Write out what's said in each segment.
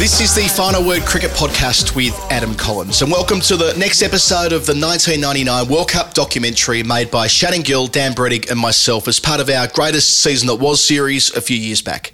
This is the Final Word Cricket Podcast with Adam Collins, and welcome to the next episode of the 1999 World Cup documentary made by Shannon Gill, Dan Brettig, and myself as part of our Greatest Season That Was series a few years back.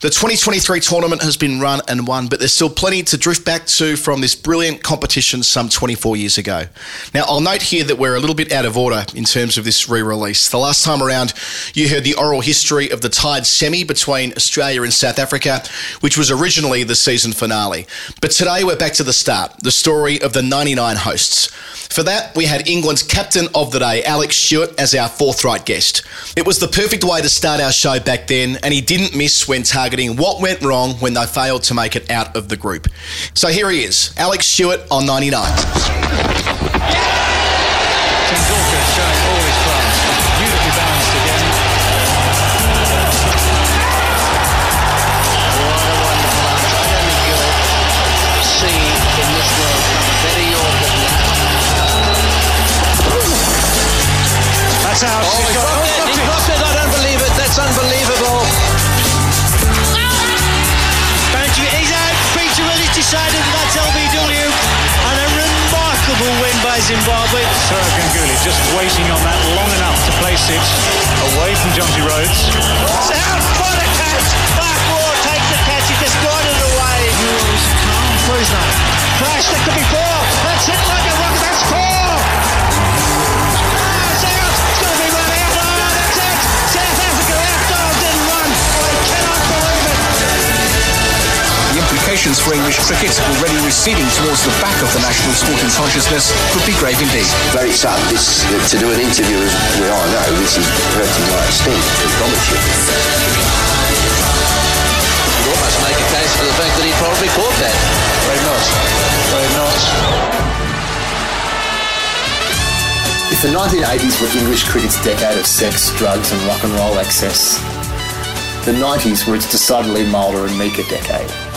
The 2023 tournament has been run and won, but there's still plenty to drift back to from this brilliant competition some 24 years ago. Now, I'll note here that we're a little bit out of order in terms of this re release. The last time around, you heard the oral history of the tied semi between Australia and South Africa, which was originally the season finale. But today, we're back to the start the story of the 99 hosts. For that, we had England's captain of the day, Alec Stewart, as our forthright guest. It was the perfect way to start our show back then, and he didn't miss when targeting what went wrong when they failed to make it out of the group. So here he is, Alec Stewart on 99. Tendulkar showing all his Zimbabwe. Sourav Ganguly just waiting on that long enough to place it away from Jonty Rhodes. It's out. What a catch. Mark Waugh takes the catch. He just got it away. Please no. Crash. That could be four. The for English cricket, already receding towards the back of the national sporting consciousness, could be grave indeed. very sad. This to do an interview, as we all know, this is hurting my esteem. I promise you. You'd almost make a case for the fact that he probably caught that. Very not. Very not. If the 1980s were English cricket's decade of sex, drugs, and rock and roll excess, the 90s were its decidedly milder and meeker decade.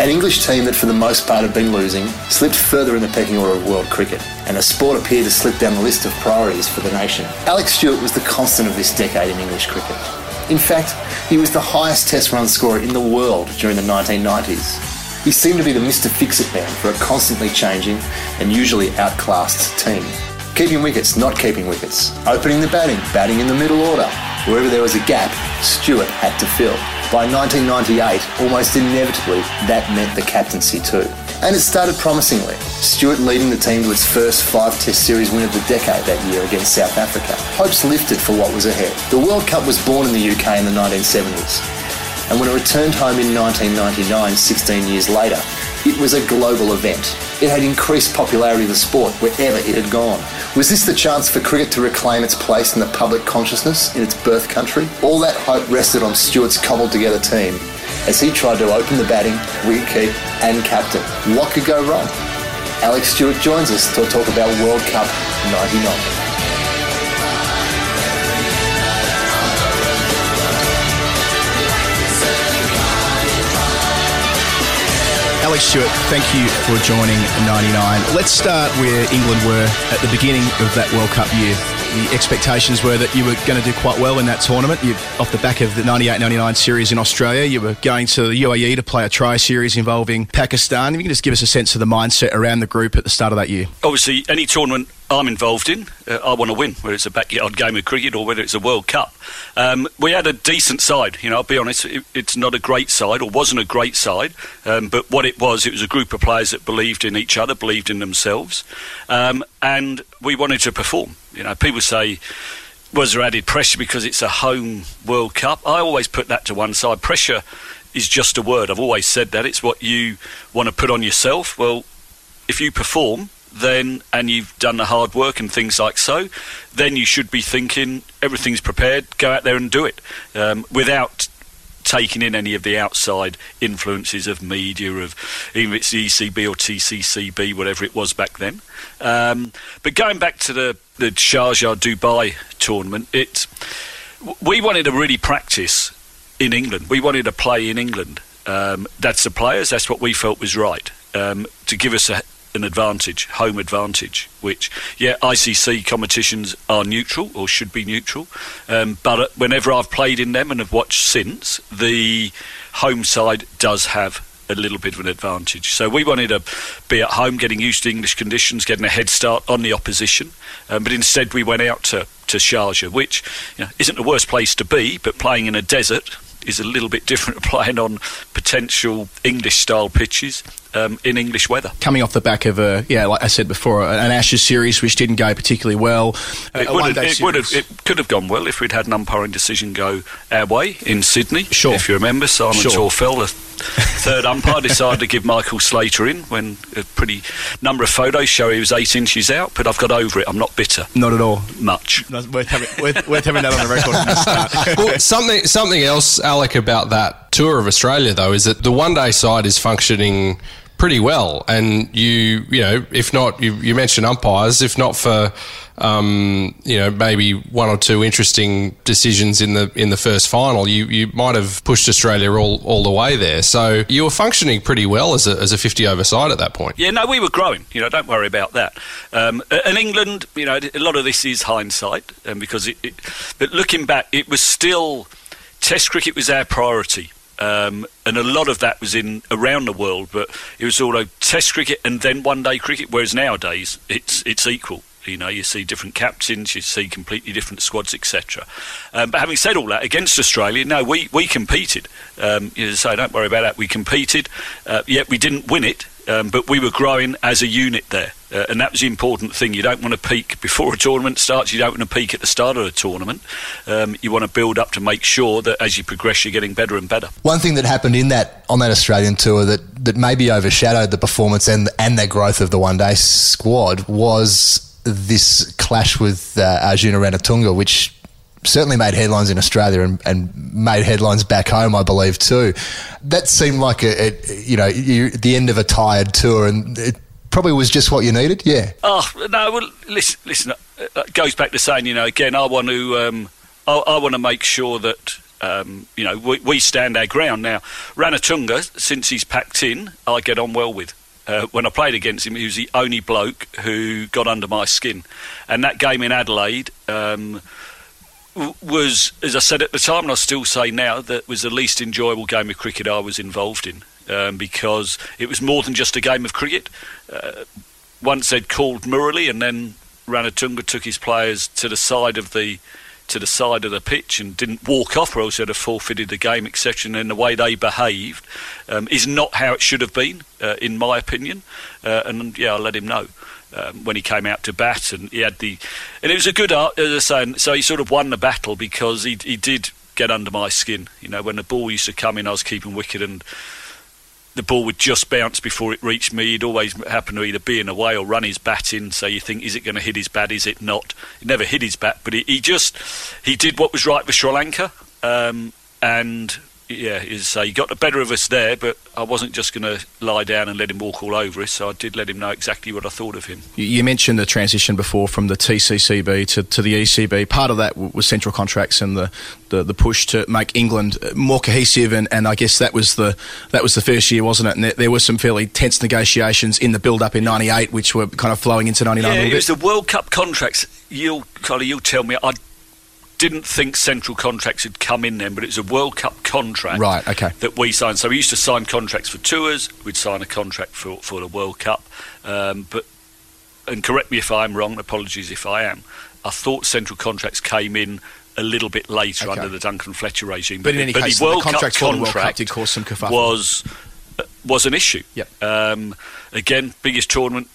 An English team that for the most part had been losing slipped further in the pecking order of world cricket, and a sport appeared to slip down the list of priorities for the nation. Alec Stewart was the constant of this decade in English cricket. In fact, he was the highest test run scorer in the world during the 1990s. He seemed to be the Mr. Fix-It man for a constantly changing and usually outclassed team. Keeping wickets, not keeping wickets. Opening the batting, batting in the middle order. Wherever there was a gap, Stewart had to fill. By 1998, almost inevitably, that meant the captaincy too. And it started promisingly. Stewart leading the team to its first five Test Series win of the decade that year against South Africa. Hopes lifted for what was ahead. The World Cup was born in the UK in the 1970s. And when it returned home in 1999, 16 years later, it was a global event. It had increased popularity of the sport wherever it had gone. Was this the chance for cricket to reclaim its place in the public consciousness in its birth country? All that hope rested on Stewart's cobbled together team as he tried to open the batting, wicket and captain. What could go wrong? Alec Stewart joins us to talk about World Cup 99. Alec Stewart, thank you for joining 99. Let's start where England were at the beginning of that World Cup year. The expectations were that you were going to do quite well in that tournament. You, off the back of the 98-99 series in Australia, you were going to the UAE to play a tri series involving Pakistan. If you can just give us a sense of the mindset around the group at the start of that year. obviously any tournament I'm involved in, uh, I want to win, whether it's a backyard game of cricket or whether it's a World Cup. Um, we had a decent side, you know. I'll be honest, it, it's not a great side or wasn't a great side, um, but what it was, it was a group of players that believed in each other, believed in themselves, um, and we wanted to perform. You know, people say. Was there added pressure because it's a home World Cup? I always put that to one side. Pressure is just a word. I've always said that. It's what you want to put on yourself. Well, if you perform, then and you've done the hard work and things like so, then you should be thinking everything's prepared. Go out there and do it um, without taking in any of the outside influences of media, of even if it's the ECB or TCCB, whatever it was back then. Um, but going back to the the Sharjah Dubai tournament, it we wanted to really practice in England. We wanted to play in England. Um, that's the players. That's what we felt was right um, to give us a, an advantage, home advantage, which, yeah, ICC competitions are neutral or should be neutral. Um, but uh, whenever I've played in them and have watched since, the home side does have a little bit of an advantage. So we wanted to be at home, getting used to English conditions, getting a head start on the opposition. Um, but instead, we went out to, to Sharjah, which you know, isn't the worst place to be, but playing in a desert is a little bit different playing on potential English style pitches um, in English weather. Coming off the back of a, yeah, like I said before, an Ashes series which didn't go particularly well. It, would have, it, would have, it could have gone well if we'd had an umpiring decision go our way in Sydney. Sure. If you remember, Simon Sure. Taufel, the third umpire, decided to give Michael Slater in when a pretty number of photos show he was eight inches out. But I've got over it. I'm not bitter. Not at all. Much. No, Worth having, worth, worth having that on the record from the start. well, something something else, Alec, about that tour of Australia though is that the one day side is functioning pretty well, and you you know if not you, you mentioned umpires, if not for um, you know maybe one or two interesting decisions in the in the first final, you you might have pushed Australia all all the way there. So you were functioning pretty well as a as a fifty over side at that point. Yeah, no, we were growing. You know, don't worry about that. Um, and England, you know, a lot of this is hindsight, um, because it, it. But looking back, it was still Test cricket was our priority. Um, and a lot of that was in around the world, but it was all a Test cricket and then one day cricket. Whereas nowadays, it's it's equal. You know, you see different captains, you see completely different squads, etc. Um, but having said all that, against Australia, no, we, we competed. Um, you know, so don't worry about that. We competed, uh, yet we didn't win it, um, but we were growing as a unit there. Uh, and that was the important thing. You don't want to peak before a tournament starts. You don't want to peak at the start of a tournament. Um, you want to build up to make sure that as you progress, you're getting better and better. One thing that happened in that on that Australian tour that, that maybe overshadowed the performance and and the growth of the one day squad was this clash with uh, Arjuna Ranatunga, which certainly made headlines in Australia and, and made headlines back home, I believe too. That seemed like a, a you know you, the end of a tired tour, and it probably was just what you needed. Yeah. Oh no! Well, listen, listen. uh, It goes back to saying, you know, again, I want to, um, I, I want to make sure that, um, you know, we, we stand our ground. Now, Ranatunga, since he's packed in, I get on well with. Uh, when I played against him, he was the only bloke who got under my skin, and that game in Adelaide. Um, was, as I said at the time, and I still say now, that was the least enjoyable game of cricket I was involved in um, because it was more than just a game of cricket. Uh, once they'd called Murali, and then Ranatunga took his players to the side of the to the side of the pitch and didn't walk off, or else they'd have forfeited the game, etc. And the way they behaved um, is not how it should have been, uh, in my opinion. Uh, and yeah, I let him know. Um, when he came out to bat, and he had the, and it was a good, art, as I say, so he sort of won the battle because he he did get under my skin. You know, when the ball used to come in, I was keeping wicket, and the ball would just bounce before it reached me. He'd always happen to either be in a way or run his bat in. So you think, is it going to hit his bat? Is it not? He never hit his bat, but he, he just he did what was right for Sri Lanka, um, and yeah, is say he got the better of us there. But I wasn't just going to lie down and let him walk all over us. So I did let him know exactly what I thought of him. You- mentioned the transition before from the TCCB to, to the ECB. Part of that was central contracts and the, the, the push to make England uh, more cohesive, and, and I guess that was the that was the first year, wasn't it? And there, there were some fairly tense negotiations in the build up in '98, which were kind of flowing into '99 Yeah, it was the World Cup contracts. You'll, Collie, you'll tell me. I didn't think central contracts had come in then, but it was a World Cup contract. Right, okay. That we signed. So we used to sign contracts for tours. We'd sign a contract for for the World Cup. Um, but and correct me if I'm wrong. Apologies if I am. I thought central contracts came in a little bit later Okay. under the Duncan Fletcher regime. But in any case, the the World Cup the World Cup contract did cause some kerfuffle. was uh, was an issue. Yep. Um, again, biggest tournament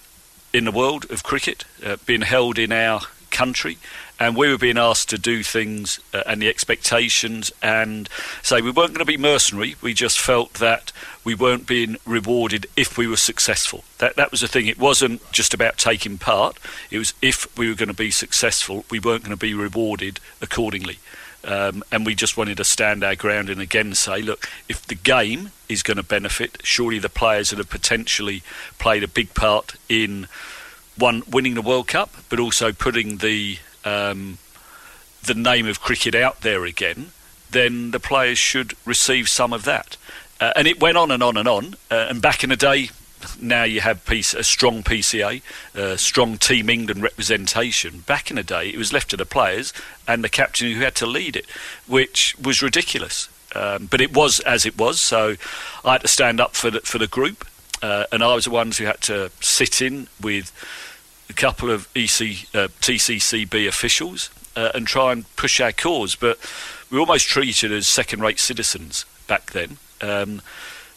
in the world of cricket, uh, being held in our country, and we were being asked to do things uh, and the expectations, and say we weren't going to be mercenary. We just felt that we weren't being rewarded if we were successful. That that was the thing. It wasn't just about taking part. It was if we were going to be successful, we weren't going to be rewarded accordingly. Um, and we just wanted to stand our ground and again say, look, if the game is going to benefit, surely the players that have potentially played a big part in one winning the World Cup, but also putting the um, the name of cricket out there again, then the players should receive some of that. Uh, and it went on and on and on. Uh, and back in the day, now you have a strong PCA, a strong Team England representation. Back in the day, it was left to the players and the captain who had to lead it, which was ridiculous. Um, but it was as it was, so I had to stand up for the, for the group, uh, and I was the ones who had to sit in with a couple of EC, uh, TCCB officials uh, and try and push our cause. But we were almost treated as second-rate citizens back then, um,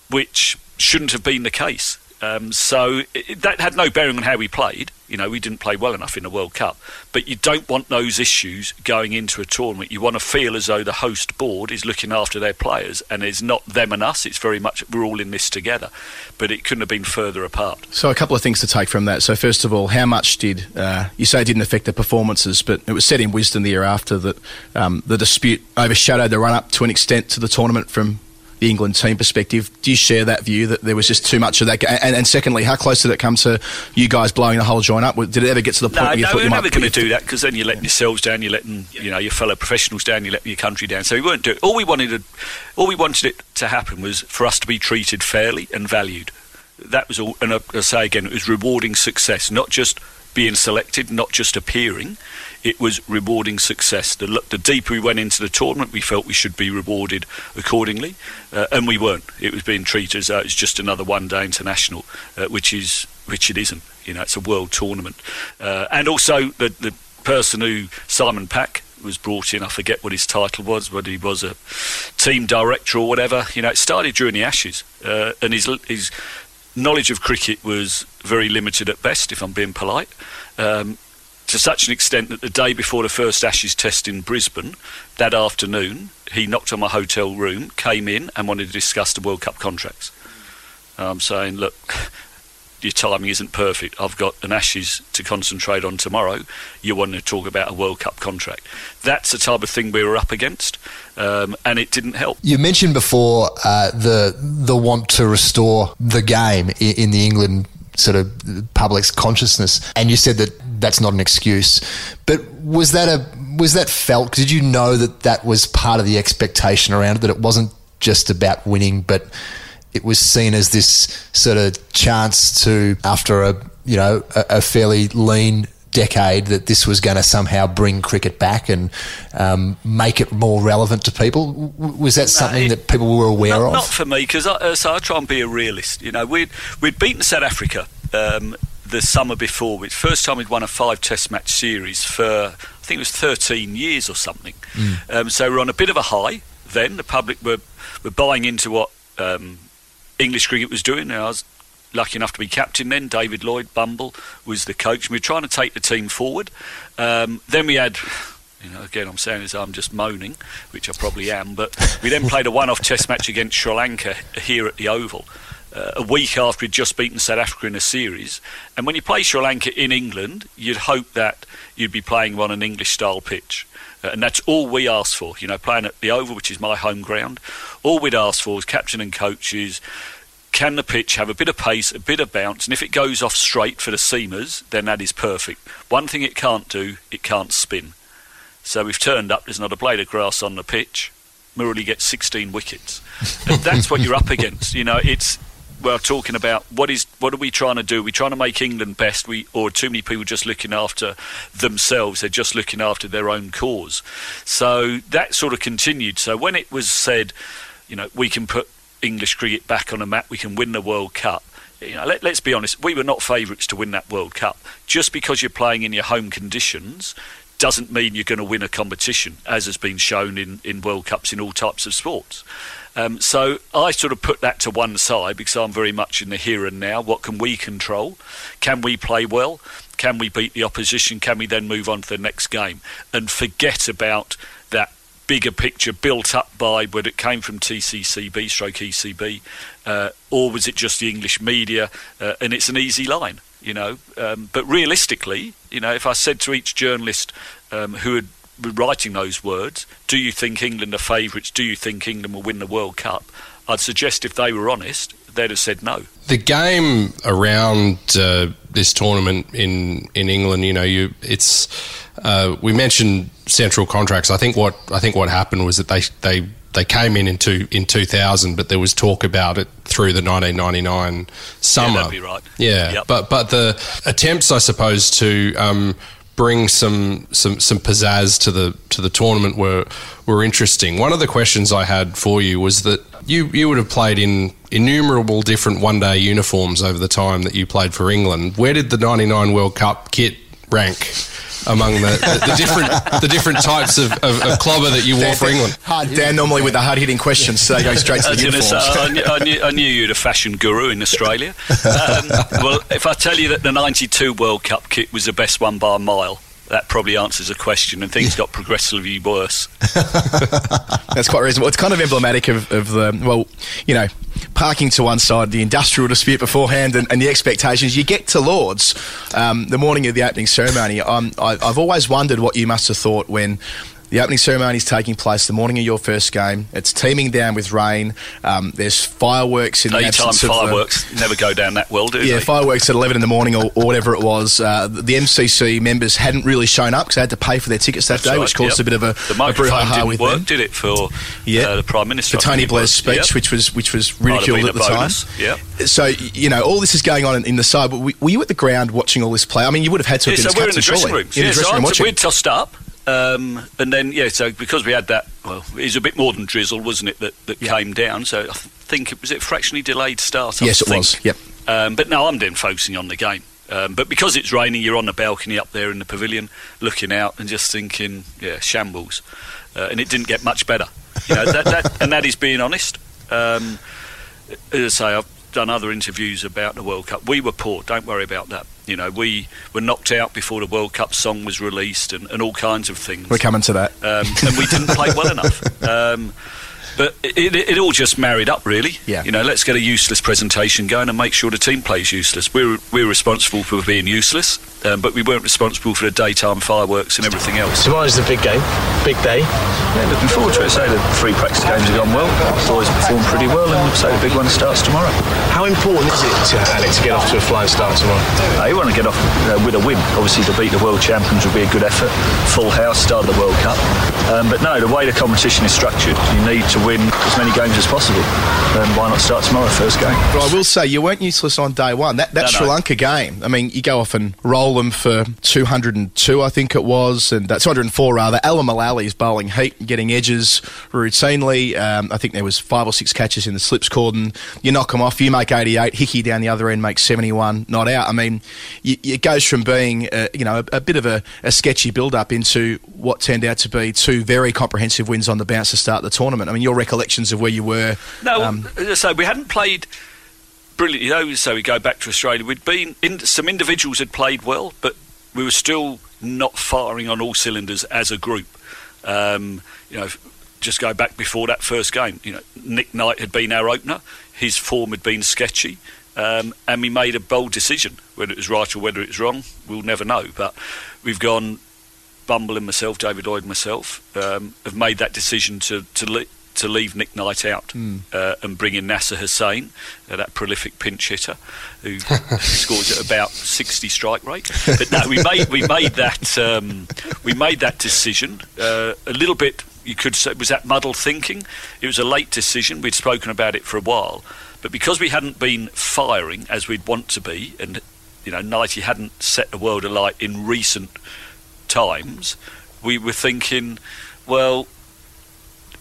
which shouldn't have been the case. Um, so it, that had no bearing on how we played. You know, we didn't play well enough in the World Cup. But you don't want those issues going into a tournament. You want to feel as though the host board is looking after their players, and it's not them and us. It's very much we're all in this together. But it couldn't have been further apart. So a couple of things to take from that. So first of all, how much did uh, you say it didn't affect the performances? But it was said in wisdom the year after that um, the dispute overshadowed the run up to an extent to the tournament from the England team perspective. Do you share that view that there was just too much of that? And, and secondly, how close did it come to you guys blowing the whole joint up? Did it ever get to the point No, where you no, thought we're you might never put going to do that because then you're letting yourselves down. You're letting you know your fellow professionals down. You're letting your country down. So we weren't doing. All we wanted, to, all we wanted it to happen was for us to be treated fairly and valued. That was all. And I, I say again, it was rewarding success, not just being selected, not just appearing. It was rewarding success. The, the deeper we went into the tournament, we felt we should be rewarded accordingly, uh, and we weren't. It was being treated as it's just another one-day international, uh, which is which it isn't. You know, it's a world tournament, uh, and also the the person who Simon Pack was brought in. I forget what his title was, whether he was a team director or whatever. You know, it started during the Ashes, uh, and his his knowledge of cricket was very limited at best, if I'm being polite. Um, to such an extent that the day before the first Ashes test in Brisbane, that afternoon, he knocked on my hotel room, came in, and wanted to discuss the World Cup contracts. I'm saying, look, your timing isn't perfect. I've got an Ashes to concentrate on tomorrow. You want to talk about a World Cup contract. That's the type of thing we were up against, um, and it didn't help. You mentioned before uh, the the want to restore the game in, in the England sort of public's consciousness, and you said that that's not an excuse. But was that a was that felt? Did you know that that was part of the expectation around it? That it wasn't just about winning, but it was seen as this sort of chance to, after a you know a, a fairly lean decade, that this was going to somehow bring cricket back and um, make it more relevant to people. Was that something it- that people were aware not, of? Not for me, because I, so I try and be a realist. You know, we'd we'd beaten South Africa um, the summer before. Which first time we'd won a five Test match series for I think it was 13 years or something. Um, so we're on a bit of a high. Then the public were were buying into what um, English cricket was doing. And I was lucky enough to be captain then. David Lloyd Bumble was the coach. We were trying to take the team forward. Um, then we had. You know, again, I'm saying as I'm just moaning, which I probably am. But we then played a one-off Test match against Sri Lanka here at the Oval, uh, a week after we'd just beaten South Africa in a series. And when you play Sri Lanka in England, you'd hope that you'd be playing on an English-style pitch. Uh, and that's all we asked for, you know, playing at the Oval, which is my home ground. All we'd asked for as captain and coaches, can the pitch have a bit of pace, a bit of bounce, and if it goes off straight for the seamers, then that is perfect. One thing it can't do, it can't spin. So we've turned up, there's not a blade of grass on the pitch. Murali gets 16 wickets. And that's what you're up against. You know, it's we're talking about what is what are we trying to do? We're trying to make England best. We or too many people just looking after themselves. They're just looking after their own cause. So that sort of continued. So when it was said, you know, we can put English cricket back on a map, we can win the World Cup. You know, let, let's be honest, we were not favourites to win that World Cup. Just because you're playing in your home conditions doesn't mean you're going to win a competition, as has been shown in, in World Cups in all types of sports. Um, so I sort of put that to one side because I'm very much in the here and now. What can we control? Can we play well? Can we beat the opposition? Can we then move on to the next game and forget about bigger picture built up by whether it came from TCCB stroke ECB uh, or was it just the English media? Uh, and it's an easy line, you know. Um, but realistically, you know, if I said to each journalist um, who had been writing those words, do you think England are favourites? Do you think England will win the World Cup? I'd suggest if they were honest, they'd have said no. The game around uh, this tournament in, in England, you know, you it's uh, we mentioned central contracts. I think what I think what happened was that they they they came in in, two, in 2000, but there was talk about it through the 1999 summer. that'd be right. Yeah, Yep. but but the attempts, I suppose, to um, bring some some some pizzazz to the to the tournament were were interesting. One of the questions I had for you was that you you would have played in innumerable different one day uniforms over the time that you played for England. Where did the '99 World Cup kit rank? Among the, the, the different the different types of, of, of clobber that you wore for England, Dan normally with the hard hitting questions, so they go straight to the was gonna say, uniforms. I, knew, I, knew, I knew you'd a fashion guru in Australia. Um, well, if I tell you that the 92 World Cup kit was the best one by a mile, that probably answers the question, and things got progressively worse. That's quite reasonable. It's kind of emblematic of, of the, well, you know, parking to one side, the industrial dispute beforehand and, and the expectations. You get to Lords um, the morning of the opening ceremony. Um, I, I've always wondered what you must have thought when. The opening ceremony is taking place the morning of your first game. It's teeming down with rain. Um, there's fireworks in the Daytime absence of the- fireworks never go down that well, do yeah, they? fireworks at 11 in the morning or, or whatever it was. Uh, the MCC members hadn't really shown up because they had to pay for their tickets that That's day, right, which caused yep. a bit of a, the a microphone brouhaha didn't with work, them. did it for Yeah. uh, the Prime Minister? For Tony Blair's speech, Yep. which was which was ridiculed at the a time. yep. So you know, all this is going on in, the side. But were you at the ground watching all this play? I mean, you would have had to have Yeah, been so we're in the dressing surely. rooms. In Yeah, the so dressing room I'm- watching. we'd tossed up, um, and then yeah, so because we had that, well, it was a bit more than drizzle, wasn't it? That that came down. So I think it was it fractionally delayed start. I Yes, it was. Yep. Um, but no, I'm then focusing on the game. Um, but because it's raining, you're on the balcony up there in the pavilion, looking out and just thinking, yeah, shambles. Uh, and it didn't get much better. You know, that, that, and that is being honest. Um, as I say, I've done other interviews about the World Cup. We were poor. Don't worry about that. You know, we were knocked out before the World Cup song was released, and, and all kinds of things. We're coming to that. Um, and we didn't play well enough. Um, but it, it, it all just married up, really. Yeah. You know, let's get a useless presentation going and make sure the team plays useless. We're we're responsible for being useless, um, but we weren't responsible for the daytime fireworks and everything else. Tomorrow's the big game, big day. Yeah, looking forward to it. Say the three practice games have gone well. Boys performed pretty well, and say the big one starts tomorrow. How important is it, to, Alec, to get off to a flying start tomorrow? Uh, you want to get off uh, with a win. Obviously, to beat the world champions would be a good effort. Full house, start of the World Cup. Um, but no, the way the competition is structured, you need to win as many games as possible. Um, why not start tomorrow, first game? But I will say you weren't useless on day one. That that No, Sri no. Lanka game. I mean, you go off and roll them for 202, I think it was, and uh, 204 rather. Alan Mullally is bowling heat and getting edges routinely. Um, I think there was five or six catches in the slips cordon. You knock them off, you make 88. Hickey down the other end makes 71, not out. I mean, you, it goes from being uh, you know a, a bit of a, a sketchy build up into what turned out to be two very comprehensive wins on the bounce to start the tournament. I mean, your recollections of where you were. No, um, as I say, we hadn't played brilliantly. Though, so we go back to Australia. We'd been in, some individuals had played well, but we were still not firing on all cylinders as a group. Um, you know, just go back before that first game. You know, Nick Knight had been our opener. His form had been sketchy. Um, and we made a bold decision. Whether it was right or whether it was wrong, we'll never know. But we've gone, Bumble and myself, David Lloyd and myself, um, have made that decision to to, le- to leave Nick Knight out uh, and bring in Nasser Hussain, uh, that prolific pinch hitter who scores at about 60 strike rate. But no, we made we made that um, we made that decision uh, a little bit. You could say was that muddled thinking. It was a late decision. We'd spoken about it for a while, but because we hadn't been firing as we'd want to be, and you know, Knighty hadn't set the world alight in recent times, we were thinking, well,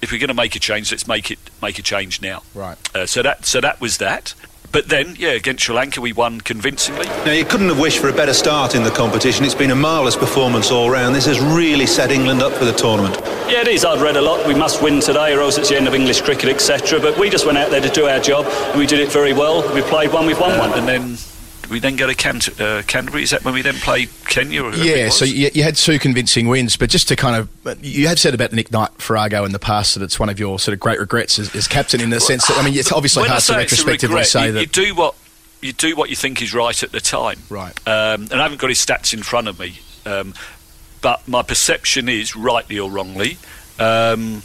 if we're going to make a change, let's make it make a change now. Right. Uh, so that so that was that. But then, yeah, against Sri Lanka, we won convincingly. Now, you couldn't have wished for a better start in the competition. It's been a marvellous performance all round. This has really set England up for the tournament. Yeah, it is. I'd read a lot. We must win today, or else it's the end of English cricket, etc. But we just went out there to do our job, and we did it very well. We played one, we've won one. And then we then go to Cant- uh, Canterbury. Is that when we then played Kenya? Or Yeah, so you, you had two convincing wins, but just to kind of, you have said about the Nick Knight Farrago in the past that it's one of your sort of great regrets as, as captain in the sense that, I mean, it's obviously When hard to say it's a retrospectively regret, say you, that. you do what you do what you think is right at the time. Right. Um, and I haven't got his stats in front of me, um, but my perception is, rightly or wrongly, um,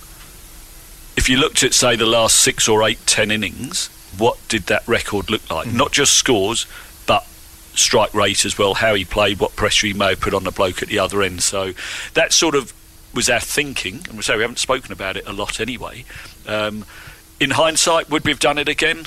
if you looked at say the last six or eight, ten innings, what did that record look like? Mm-hmm. Not just scores, strike rate as well, how he played, what pressure he may have put on the bloke at the other end. So that sort of was our thinking, and we say we haven't spoken about it a lot anyway. Um, in hindsight, would we have done it again?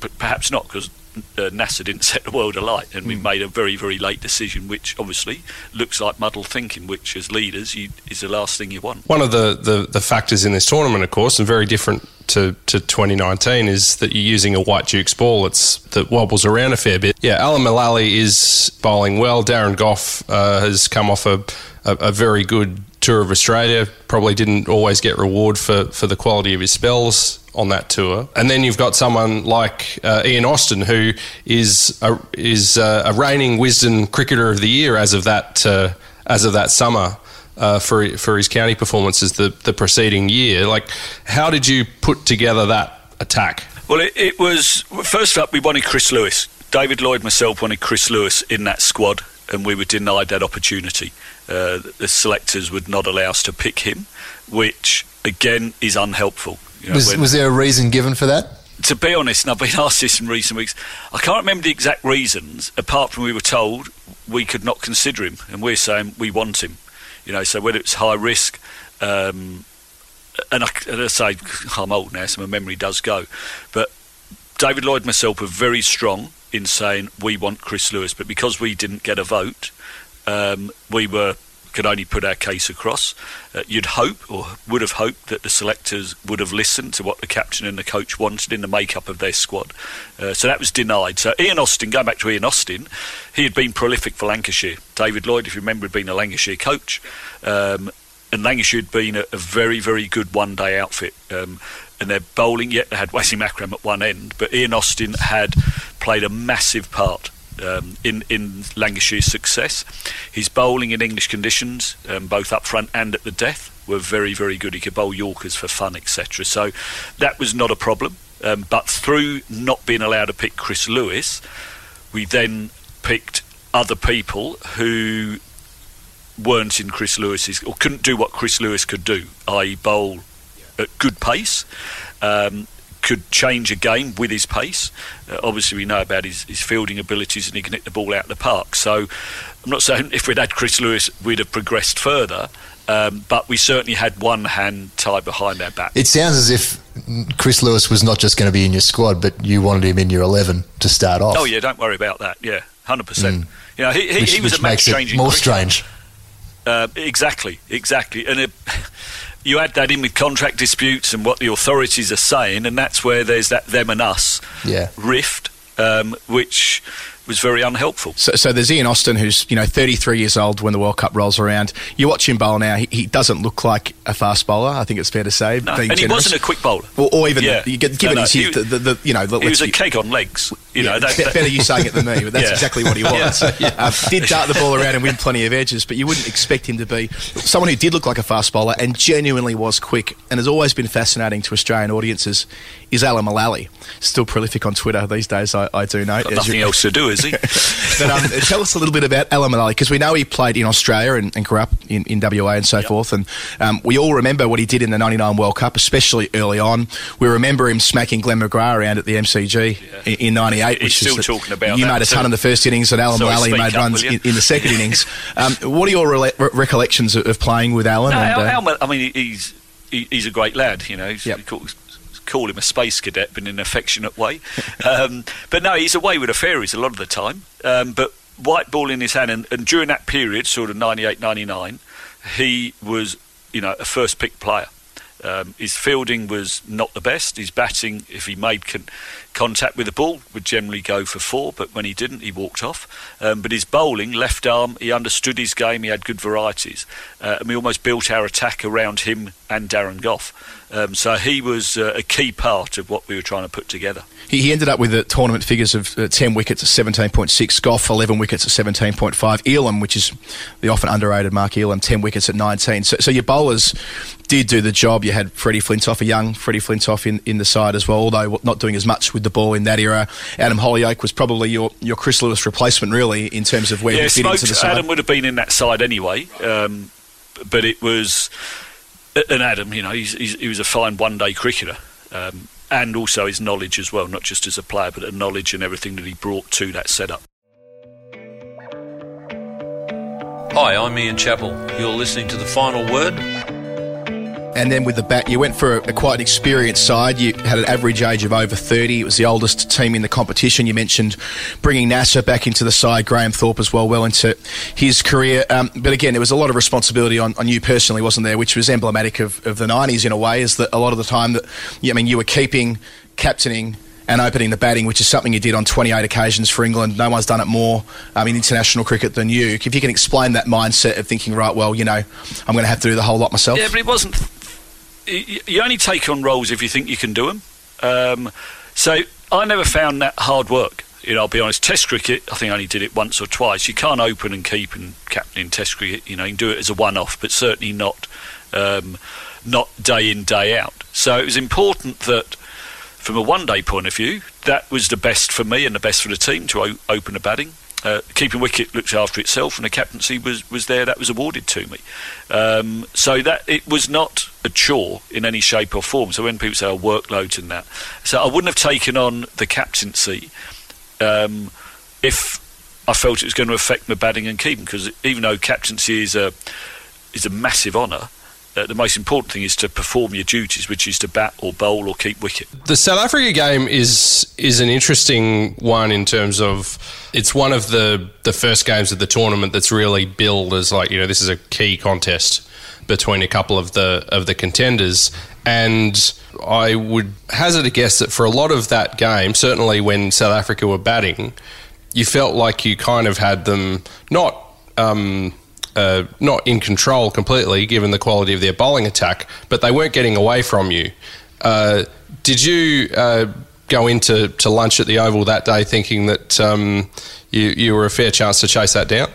But perhaps not, because uh, Nasser didn't set the world alight, and we made a very, very late decision, which obviously looks like muddled thinking, which as leaders you, is the last thing you want. One of the, the, the factors in this tournament, of course, and very different to, to 2019, is that you're using a white Duke's ball. It's that wobbles around a fair bit. Yeah, Alan Mullally is bowling well. Darren Gough uh, has come off a, a, a very good tour of Australia. Probably didn't always get reward for, for the quality of his spells on that tour. And then you've got someone like uh, Ian Austin, who is a, is uh, a reigning Wisden Cricketer of the Year as of that uh, as of that summer. Uh, for for his county performances the, the preceding year, like how did you put together that attack? Well, it, it was first up. We wanted Chris Lewis. David Lloyd, myself, wanted Chris Lewis in that squad, and we were denied that opportunity. Uh, the selectors would not allow us to pick him, which again is unhelpful. You know, was, when- was there a reason given for that? to be honest, and I've been asked this in recent weeks, I can't remember the exact reasons, apart from we were told we could not consider him, and we're saying we want him. You know, so whether it's high risk, um, and I, and I say I'm old now, so my memory does go, but David Lloyd and myself were very strong in saying we want Chris Lewis, but because we didn't get a vote, um, we were could only put our case across. Uh, you'd hope, or would have hoped, that the selectors would have listened to what the captain and the coach wanted in the makeup of their squad. Uh, so that was denied. So Ian Austin, going back to Ian Austin, he had been prolific for Lancashire. David Lloyd, if you remember, had been a Lancashire coach. Um, and Lancashire had been a, a very, very good one-day outfit. Um, and their bowling, yet they had Wasim Akram at one end, but Ian Austin had played a massive part um, in in Lancashire's success. His bowling in English conditions, um, both up front and at the death, were very, very good. He could bowl Yorkers for fun, etc. So that was not a problem. Um, but through not being allowed to pick Chris Lewis, we then picked other people who weren't in Chris Lewis's or couldn't do what Chris Lewis could do, i.e., bowl at good pace. Um, could change a game with his pace. Uh, obviously, we know about his, his fielding abilities and he can hit the ball out of the park. So, I'm not saying if we'd had Chris Lewis, we'd have progressed further, um, but we certainly had one hand tied behind our back. It sounds as if Chris Lewis was not just going to be in your squad, but you wanted him in your 11 to start off. Oh, yeah, don't worry about that. Yeah, 100%. Mm. You know, he, he, which he was a match changing more cricketer. strange. Uh, exactly, exactly. And it, you add that in with contract disputes and what the authorities are saying, and that's where there's that them and us Yeah. rift, um, which was very unhelpful. So, so there's Ian Austin, who's you know 33 years old when the World Cup rolls around. You watch him bowl now; he, he doesn't look like a fast bowler. I think it's fair to say. No, being and he wasn't a quick bowler. or, or even Yeah. you get, given No, no, his he- the, the, the, you know the, He was a be- keg on legs. You know, be- that- better you saying it than me, but that's Yeah. exactly what he was. Yeah. Um, did dart the ball around and win plenty of edges, but you wouldn't expect him to be someone who did look like a fast bowler and genuinely was quick and has always been fascinating to Australian audiences. Is Alan Mullally still prolific on Twitter these days? I, I do know. got nothing else to do, is he? but um, tell us a little bit about Alan Mullally because we know he played in Australia and, and grew up in, in WA and so forth. And um, we all remember what he did in the 99 World Cup, especially early on. We remember him smacking Glenn McGrath around at the MCG in, in 98. He's which still is talking about You made a ton too. in the first innings and Alan Sorry, Mullally made up, runs in, in the second innings. Um, what are your rela- re- recollections of, of playing with Alan? No, and, Al, uh, Al, I mean, he's he, he's a great lad. You know, he's, we call, call him a space cadet, but in an affectionate way. um, but no, he's away with the fairies a lot of the time. Um, but white ball in his hand, and, and during that period, sort of 98, 99, he was, you know, a first pick player. Um, his fielding was not the best. His batting, if he made con- contact with the ball, would generally go for four, but when he didn't, he walked off. Um, but his bowling, left arm, he understood his game. He had good varieties, uh, and we almost built our attack around him and Darren Gough. Um, so he was uh, a key part of what we were trying to put together. He, he ended up with the tournament figures of uh, 10 wickets at 17.6, Gough 11 wickets at 17.5, Ealham, which is the often underrated Mark Ealham, 10 wickets at 19. So, so your bowlers did do the job. You had Freddie Flintoff, a young Freddie Flintoff in, in the side as well, although not doing as much with the ball in that era. Adam Hollioake was probably your, your Chris Lewis replacement, really, in terms of where yeah, he fit into the side. Adam would have been in that side anyway, um, but it was and Adam. You know, he's, he's, he was a fine one-day cricketer, um, and also his knowledge as well, not just as a player, but the knowledge and everything that he brought to that setup. Hi, I'm Ian Chappell. You're listening to The Final Word. And then with the bat, you went for a, a quite experienced side. You had an average age of over 30. It was the oldest team in the competition. You mentioned bringing Nasser back into the side, Graham Thorpe as well, well into his career. Um, but again, there was a lot of responsibility on, on you personally, wasn't there? Which was emblematic of, of the 90s in a way, is that a lot of the time that, I mean, you were keeping, captaining, and opening the batting, which is something you did on 28 occasions for England. No one's done it more um, in international cricket than you. If you can explain that mindset of thinking, right, well, you know, I'm going to have to do the whole lot myself. Yeah, but it wasn't. You only take on roles if you think you can do them. Um, so I never found that hard work. You know, I'll be honest. Test cricket, I think I only did it once or twice. You can't open and keep and captain in Test cricket. You know, you can do it as a one-off, but certainly not um, not day in day out. So it was important that, from a one-day point of view, that was the best for me and the best for the team to o- open the batting. Uh, keeping wicket looks after itself, and the captaincy was, was there. That was awarded to me. Um, so that it was not a chore in any shape or form. So when people say oh, workloads and that, so I wouldn't have taken on the captaincy um, if I felt it was going to affect my batting and keeping. Because even though captaincy is a is a massive honour, uh, the most important thing is to perform your duties, which is to bat or bowl or keep wicket. The South Africa game is is an interesting one in terms of it's one of the the first games of the tournament that's really billed as like you know this is a key contest between a couple of the of the contenders and I would hazard a guess that for a lot of that game certainly when South Africa were batting you felt like you kind of had them not um, uh, not in control completely, given the quality of their bowling attack, but they weren't getting away from you. Uh, did you uh, go into to lunch at the Oval that day thinking that um, you, you were a fair chance to chase that down?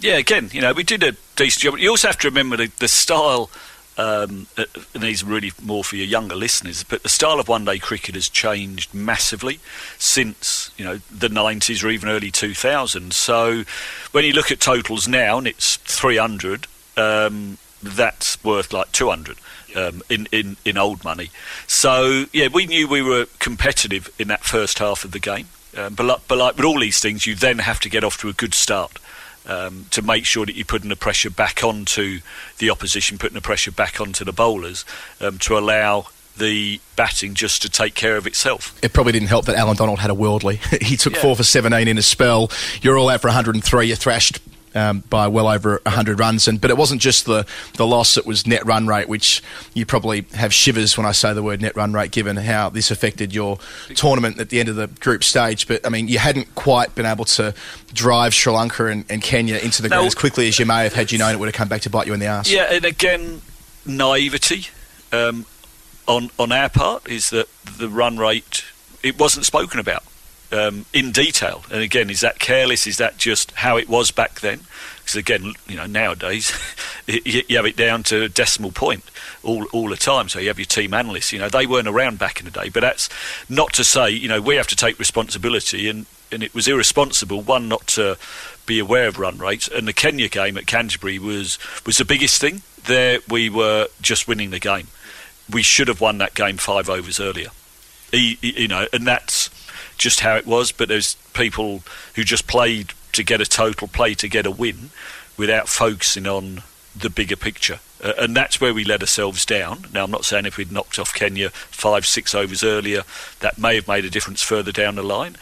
Yeah, again, you know, we did a decent job. You also have to remember the, the style, um, uh, and these are really more for your younger listeners, but the style of one day cricket has changed massively since, you know, the 90s or even early 2000s. So when you look at totals now and it's 300, um, that's worth like 200. Um, in, in, in old money. So, yeah, we knew we were competitive in that first half of the game. Um, but, like, but like with all these things, you then have to get off to a good start um, to make sure that you're putting the pressure back onto the opposition, putting the pressure back onto the bowlers um, to allow the batting just to take care of itself. It probably didn't help that Allan Donald had a worldly. he took Yeah. four for 17 in a spell. You're all out for 103. You're thrashed um, by well over 100 runs. And But it wasn't just the, the loss, it was net run rate, which you probably have shivers when I say the word net run rate, given how this affected your tournament at the end of the group stage. But, I mean, you hadn't quite been able to drive Sri Lanka and, and Kenya into the ground as quickly as you may have had you known it would have come back to bite you in the arse. Yeah, and again, naivety um, on on our part is that the run rate it wasn't spoken about um, in detail. And again, is that careless? Is that just how it was back then? Because again, you know, nowadays you have it down to a decimal point all all the time. So you have your team analysts. You know, they weren't around back in the day. But that's not to say you know we have to take responsibility and. And it was irresponsible, one, not to be aware of run rates. And the Kenya game at Canterbury was, was the biggest thing. There, we were just winning the game. We should have won that game five overs earlier. You know, and that's just how it was. But there's people who just played to get a total, play to get a win, without focusing on the bigger picture. Uh, and that's where we let ourselves down. Now, I'm not saying if we'd knocked off Kenya five, six overs earlier, that may have made a difference further down the line.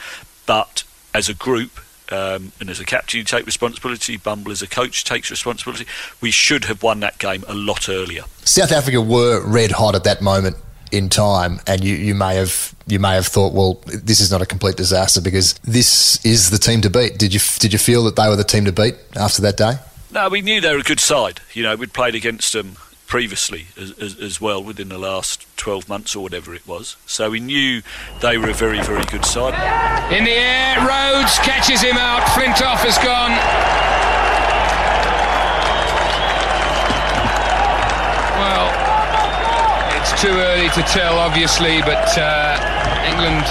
But as a group, um, and as a captain, you take responsibility. Bumble, as a coach, takes responsibility. We should have won that game a lot earlier. South Africa were red hot at that moment in time, and you, you may have you may have thought, well, this is not a complete disaster because this is the team to beat. Did you did you feel that they were the team to beat after that day? No, we knew they were a good side. You know, we'd played against them previously as, as, as well within the last 12 months or whatever it was. So we knew they were a very, very good side. In the air, Rhodes catches him out. Flintoff has gone. Too early to tell, obviously, but uh, England